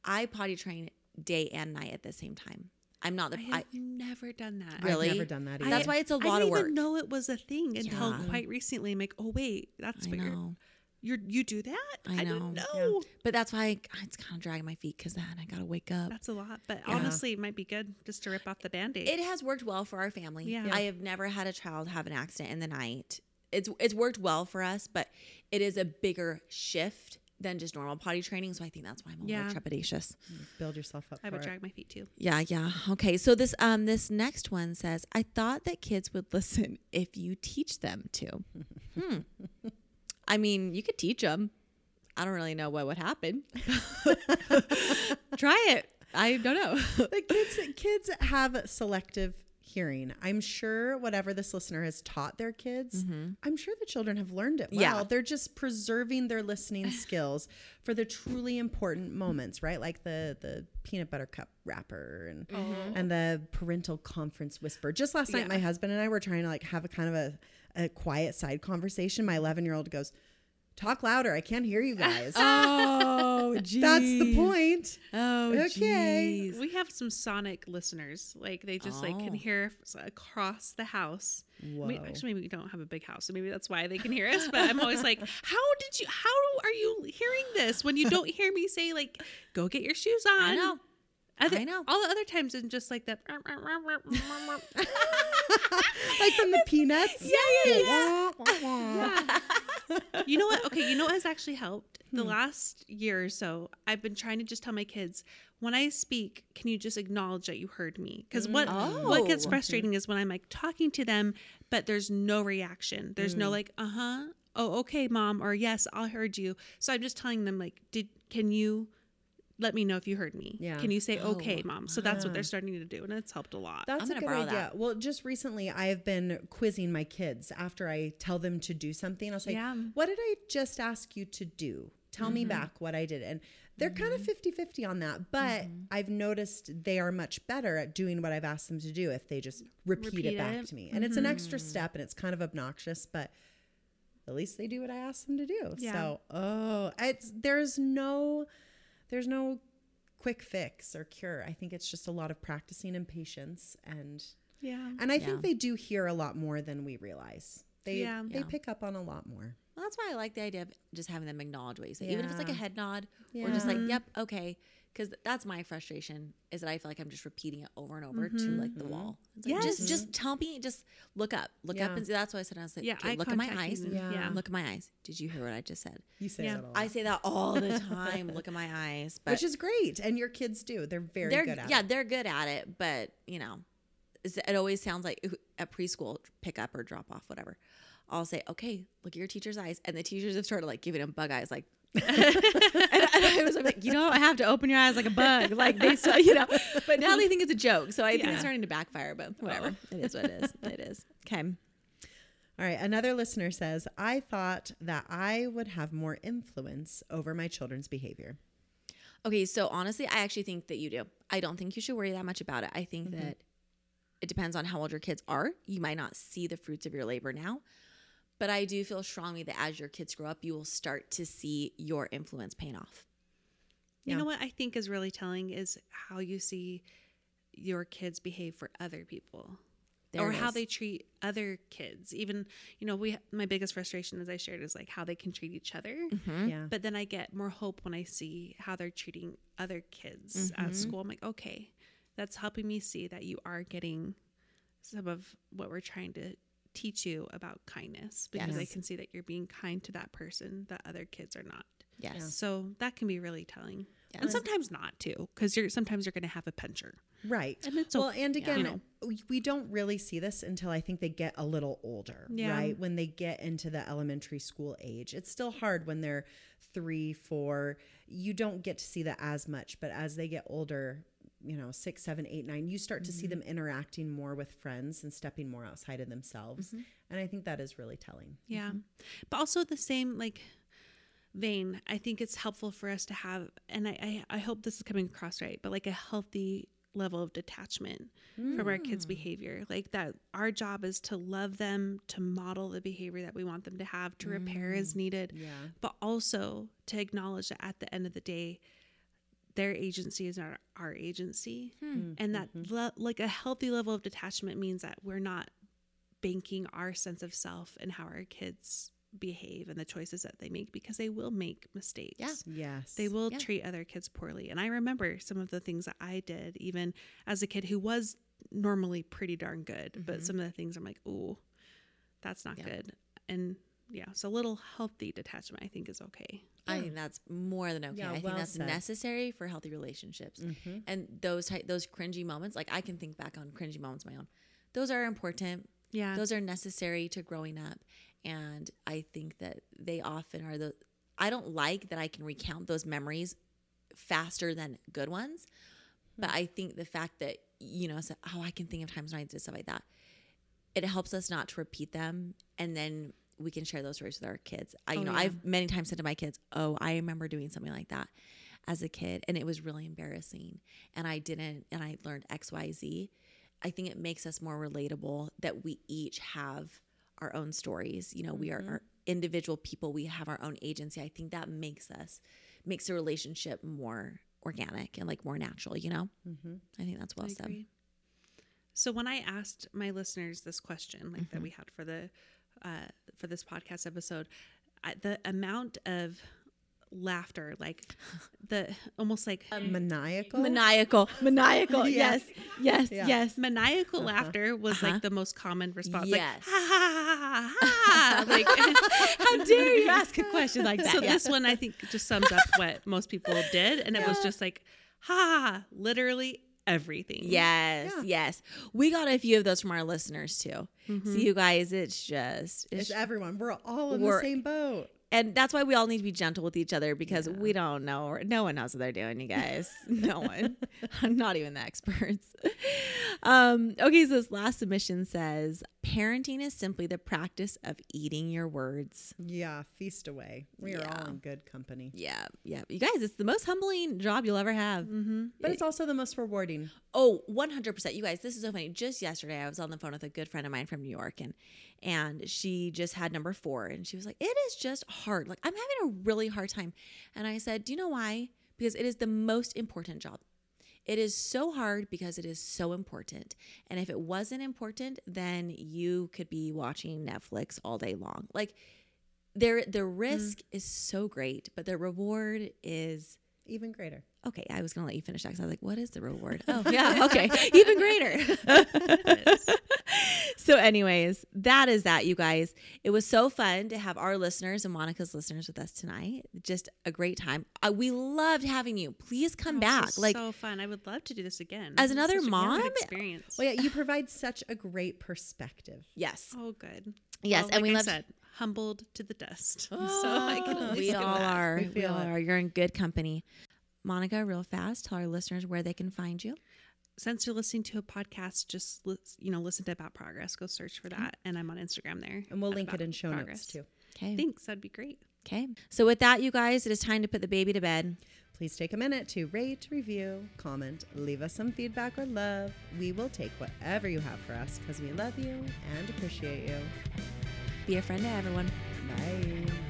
Speaker 2: I potty train day and night at the same time. I'm not the.
Speaker 3: I
Speaker 2: I,
Speaker 3: have never done that.
Speaker 1: I've
Speaker 2: really?
Speaker 1: never done that either.
Speaker 2: That's why it's a lot of work.
Speaker 3: I didn't even know it was a thing until
Speaker 2: Yeah.
Speaker 3: quite recently. I'm like, oh wait, that's
Speaker 2: I
Speaker 3: what you're,
Speaker 2: know,
Speaker 3: you're you do that.
Speaker 2: I
Speaker 3: didn't
Speaker 2: know.
Speaker 3: know.
Speaker 2: but that's why I, it's kind of dragging my feet because then I gotta wake up.
Speaker 3: That's a lot. But
Speaker 1: Yeah.
Speaker 3: honestly, it might be good just to rip off the band-aid.
Speaker 2: It has worked well for our family.
Speaker 3: Yeah.
Speaker 2: I have never had a child have an accident in the night. It's it's worked well for us, but it is a bigger shift than just normal potty training. So I think that's why I'm a
Speaker 3: Yeah.
Speaker 2: little trepidatious.
Speaker 1: Build yourself up.
Speaker 3: I would
Speaker 1: it.
Speaker 3: drag my feet too.
Speaker 2: Yeah, yeah. Okay. So this um this next one says, I thought that kids would listen if you teach them to. Hmm. I mean, you could teach them. I don't really know what would happen. Try it. I don't know.
Speaker 1: the kids kids have selective hearing. I'm sure whatever this listener has taught their kids, mm-hmm. I'm sure the children have learned it well.
Speaker 2: Yeah.
Speaker 1: They're just preserving their listening skills for the truly important moments, right? Like the the peanut butter cup wrapper and mm-hmm. and the parental conference whisper. Just last night
Speaker 3: Yeah.
Speaker 1: my husband and I were trying to like have a kind of a, a quiet side conversation. My 11-year-old goes, "Talk louder. I can't hear you guys."
Speaker 2: oh, geez.
Speaker 1: That's the point.
Speaker 2: Oh,
Speaker 1: Okay.
Speaker 2: jeez.
Speaker 3: We have some sonic listeners. Like they just like can
Speaker 2: Oh.
Speaker 3: hear across the house. We, actually, maybe we don't have a big house, so maybe that's why they can hear us. But I'm always like, how did you? How are you hearing this when you don't hear me say like, go get your shoes on?
Speaker 2: I know.
Speaker 3: Other-
Speaker 2: I know.
Speaker 3: All the other times it's just like that.
Speaker 1: like from the peanuts.
Speaker 2: Yeah, yeah,
Speaker 1: yeah.
Speaker 3: You know what? Okay, you know what has actually helped?
Speaker 2: Hmm.
Speaker 3: The last year or so, I've been trying to just tell my kids when I speak, can you just acknowledge that you heard me? Because what what gets
Speaker 2: Oh.
Speaker 3: frustrating is when I'm like talking to them, but there's no reaction. There's
Speaker 2: Hmm.
Speaker 3: no like, uh huh, oh, okay, mom, or yes, I heard you. So I'm just telling them like, did can you let me know if you heard me?
Speaker 1: Yeah.
Speaker 3: Can you say
Speaker 2: Oh,
Speaker 3: okay, mom? So that's what they're uh-huh. starting to do, and it's helped a lot.
Speaker 1: That's
Speaker 2: I'm
Speaker 1: a good idea.
Speaker 2: that.
Speaker 1: Well, just recently I've been quizzing my kids after I tell them to do something. I'll say,
Speaker 3: Yeah.
Speaker 1: what did I just ask you to do? Tell me mm-hmm. back what I did. And they're kind of mm-hmm. 50 50 on that. But mm-hmm. I've noticed they are much better at doing what I've asked them to do if they just repeat,
Speaker 3: Repeat
Speaker 1: it back
Speaker 3: it.
Speaker 1: to me. And it's an extra step and it's kind of obnoxious, but at least they do what I ask them to do.
Speaker 3: Yeah.
Speaker 1: So, oh, it's there's no there's no quick fix or cure. I think it's just a lot of practicing and patience and
Speaker 3: yeah.
Speaker 1: and I
Speaker 2: Yeah.
Speaker 1: think they do hear a lot more than we realize. They
Speaker 3: Yeah.
Speaker 1: they
Speaker 2: Yeah.
Speaker 1: pick up on a lot more.
Speaker 2: Well, that's why I like the idea of just having them acknowledge what you say, even if it's like a head nod or just like, "Yep, okay," because that's my frustration is that I feel like I'm just repeating it over and over to like the wall. It's like, Just,
Speaker 3: Yes.
Speaker 2: just tell me. Just look up, look up, and see. That's why I said I was like,
Speaker 3: Yeah,
Speaker 2: okay, look at my eyes.
Speaker 1: Yeah.
Speaker 3: Yeah.
Speaker 2: Look at my eyes. Did you hear what I just said?
Speaker 1: You say
Speaker 3: Yeah.
Speaker 1: that a lot.
Speaker 2: I say that all the time. look at my eyes, but
Speaker 1: which is great. And your kids do. They're very
Speaker 2: they're
Speaker 1: good at
Speaker 2: yeah,
Speaker 1: it.
Speaker 2: they're good at it, but you know, it always sounds like at preschool pick up or drop off, whatever. I'll say, okay, look at your teacher's eyes, and the teachers have started like giving them bug eyes, like. and, I was like, you don't have to open your eyes like a bug, like they still, you know. But now they think it's a joke, so I think it's starting to backfire. But whatever, it is what it is. It is okay.
Speaker 1: All right. Another listener says, I thought that I would have more influence over my children's behavior.
Speaker 2: Okay, so honestly, I actually think that you do. I don't think you should worry that much about it. I think mm-hmm. that it depends on how old your kids are. You might not see the fruits of your labor now, but I do feel strongly that as your kids grow up, you will start to see your influence paying off.
Speaker 3: You
Speaker 1: Yeah.
Speaker 3: know what I think is really telling is how you see your kids behave for other people.
Speaker 2: There
Speaker 3: or how they treat other kids. Even, you know, we my biggest frustration as I shared is like how they can treat each other.
Speaker 2: Mm-hmm.
Speaker 1: Yeah.
Speaker 3: But then I get more hope when I see how they're treating other kids
Speaker 2: Mm-hmm.
Speaker 3: at school. I'm like, okay, that's helping me see that you are getting some of what we're trying to teach you about kindness because I
Speaker 2: Yes.
Speaker 3: can see that you're being kind to that person that other kids are not.
Speaker 2: Yes.
Speaker 3: So that can be really telling. And sometimes not too, because you're sometimes you're going to have a pincher.
Speaker 1: Right.
Speaker 3: And it's
Speaker 1: well,
Speaker 3: okay,
Speaker 1: and again,
Speaker 3: You know.
Speaker 1: we- we don't really see this until I think they get a little older,
Speaker 3: Yeah.
Speaker 1: right? When they get into the elementary school age. It's still hard when they're three, four. You don't get to see that as much, but as they get older, you know, six, seven, eight, nine, you start to see
Speaker 3: Mm-hmm.
Speaker 1: them interacting more with friends and stepping more outside of themselves.
Speaker 3: Mm-hmm.
Speaker 1: And I think that is really telling.
Speaker 3: Yeah. But also the same like vein, I think it's helpful for us to have and I, I, I hope this is coming across right, but like a healthy level of detachment from our kids' behavior. Like that our job is to love them, to model the behavior that we want them to have, to repair as needed.
Speaker 1: Yeah.
Speaker 3: But also to acknowledge that at the end of the day, their agency is not our agency. Hmm. Hmm. And that mm-hmm. le- like a healthy level of detachment means that we're not banking our sense of self and how our kids behave and the choices that they make because they will make mistakes.
Speaker 2: Yeah.
Speaker 1: Yes.
Speaker 3: They will
Speaker 2: Yeah.
Speaker 3: treat other kids poorly. And I remember some of the things that I did even as a kid who was normally pretty darn good, but mm-hmm. some of the things I'm like, "Ooh, that's not
Speaker 2: Mm-hmm. Yeah.
Speaker 3: good." And yeah, so a little healthy detachment I think is okay.
Speaker 2: I think that's more than okay.
Speaker 1: Yeah,
Speaker 2: I think
Speaker 1: well
Speaker 2: that's
Speaker 1: said.
Speaker 2: necessary for healthy relationships. Mm-hmm. And those type, those cringy moments, like I can think back on cringy moments of my own. Those are important.
Speaker 3: Yeah.
Speaker 2: Those are necessary to growing up. And I think that they often are the I don't like that I can recount those memories faster than good ones. But I think the fact that, you know, so, oh, I can think of times when I did stuff like that. It helps us not to repeat them and then we can share those stories with our kids. I, you
Speaker 3: Oh,
Speaker 2: know,
Speaker 3: yeah.
Speaker 2: I've many times said to my kids, "Oh, I remember doing something like that as a kid, and it was really embarrassing, and I didn't, and I learned X, Y, Z." I think it makes us more relatable that we each have our own stories. You know, we are our individual people. We have our own agency. I think that makes us makes the relationship more organic and like more natural. You know, mm-hmm. I think that's well
Speaker 3: I
Speaker 2: said.
Speaker 3: agree. So when I asked my listeners this question, like that we had for the uh, for this podcast episode, I, the amount of laughter, like the almost like
Speaker 1: maniacal.
Speaker 2: Maniacal, maniacal.
Speaker 1: Yeah.
Speaker 2: Yes, yes,
Speaker 1: Yeah.
Speaker 2: yes.
Speaker 3: maniacal laughter was like the most common response.
Speaker 2: Yes.
Speaker 3: Like ha ha ha ha ha. Like
Speaker 2: How dare you ask a question like that?
Speaker 3: so
Speaker 2: Yeah.
Speaker 3: this one I think just sums up what most people did, and it was just like ha. Literally everything.
Speaker 2: Yes,
Speaker 1: Yeah.
Speaker 2: yes. We got a few of those from our listeners too. So you guys, it's just
Speaker 1: It's
Speaker 2: it's,
Speaker 1: everyone. We're all in
Speaker 2: We're-
Speaker 1: the same boat.
Speaker 2: and that's why we all need to be gentle with each other because we don't know. No one knows what they're doing, you guys. no one. Not even the experts. Um, okay, so this last submission says parenting is simply the practice of eating your words.
Speaker 1: Yeah, feast away. We are
Speaker 2: Yeah.
Speaker 1: all in good company.
Speaker 2: Yeah, yeah. You guys, it's the most humbling job you'll ever have. Mm-hmm.
Speaker 1: But it's also the most rewarding.
Speaker 2: Oh, 100%. You guys, this is so funny. Just yesterday, I was on the phone with a good friend of mine from New York and and she just had number 4 and she was like, "It is just hard. Like I'm having a really hard time." And I said, "Do you know why? Because it is the most important job. It is so hard because it is so important. And if it wasn't important, then you could be watching Netflix all day long. Like there the risk mm-hmm. is so great, but the reward is
Speaker 1: Even greater.
Speaker 2: Okay, I was gonna let you finish that because I was like, "What is the reward?" Oh, yeah, okay, even greater. so, anyways, that is that, you guys. It was so fun to have our listeners and Monica's listeners with us tonight. Just a great time. Uh, we loved having you. Please come
Speaker 3: Oh,
Speaker 2: back. Like,
Speaker 3: so fun. I would love to do this again.
Speaker 2: As another
Speaker 3: such a good
Speaker 2: mom-
Speaker 3: experience.
Speaker 1: Well, yeah, you provide such a great perspective.
Speaker 2: yes,
Speaker 3: Oh, good.
Speaker 2: Yes,
Speaker 3: Well,
Speaker 2: and
Speaker 3: like
Speaker 2: we
Speaker 3: love
Speaker 2: loved-
Speaker 3: said, humbled to the dust. so I can ah, at least
Speaker 2: we all
Speaker 3: that.
Speaker 2: are.
Speaker 1: We
Speaker 2: We, all
Speaker 1: it.
Speaker 2: are. You're in good company. Monica, real fast, tell our listeners where they can find you.
Speaker 3: Since you're listening to a podcast, just you know, listen to About Progress. Go search for that, and I'm on Instagram there.
Speaker 1: And we'll
Speaker 3: at
Speaker 1: link it in show
Speaker 3: Progress.
Speaker 1: notes too.
Speaker 2: Okay.
Speaker 3: Thanks. That'd be great.
Speaker 2: Okay. So, with that, you guys, it is time to put the baby to bed.
Speaker 1: Please take a minute to rate, review, comment, leave us some feedback or love. We will take whatever you have for us because we love you and appreciate you.
Speaker 2: Be a friend to everyone.
Speaker 1: Bye.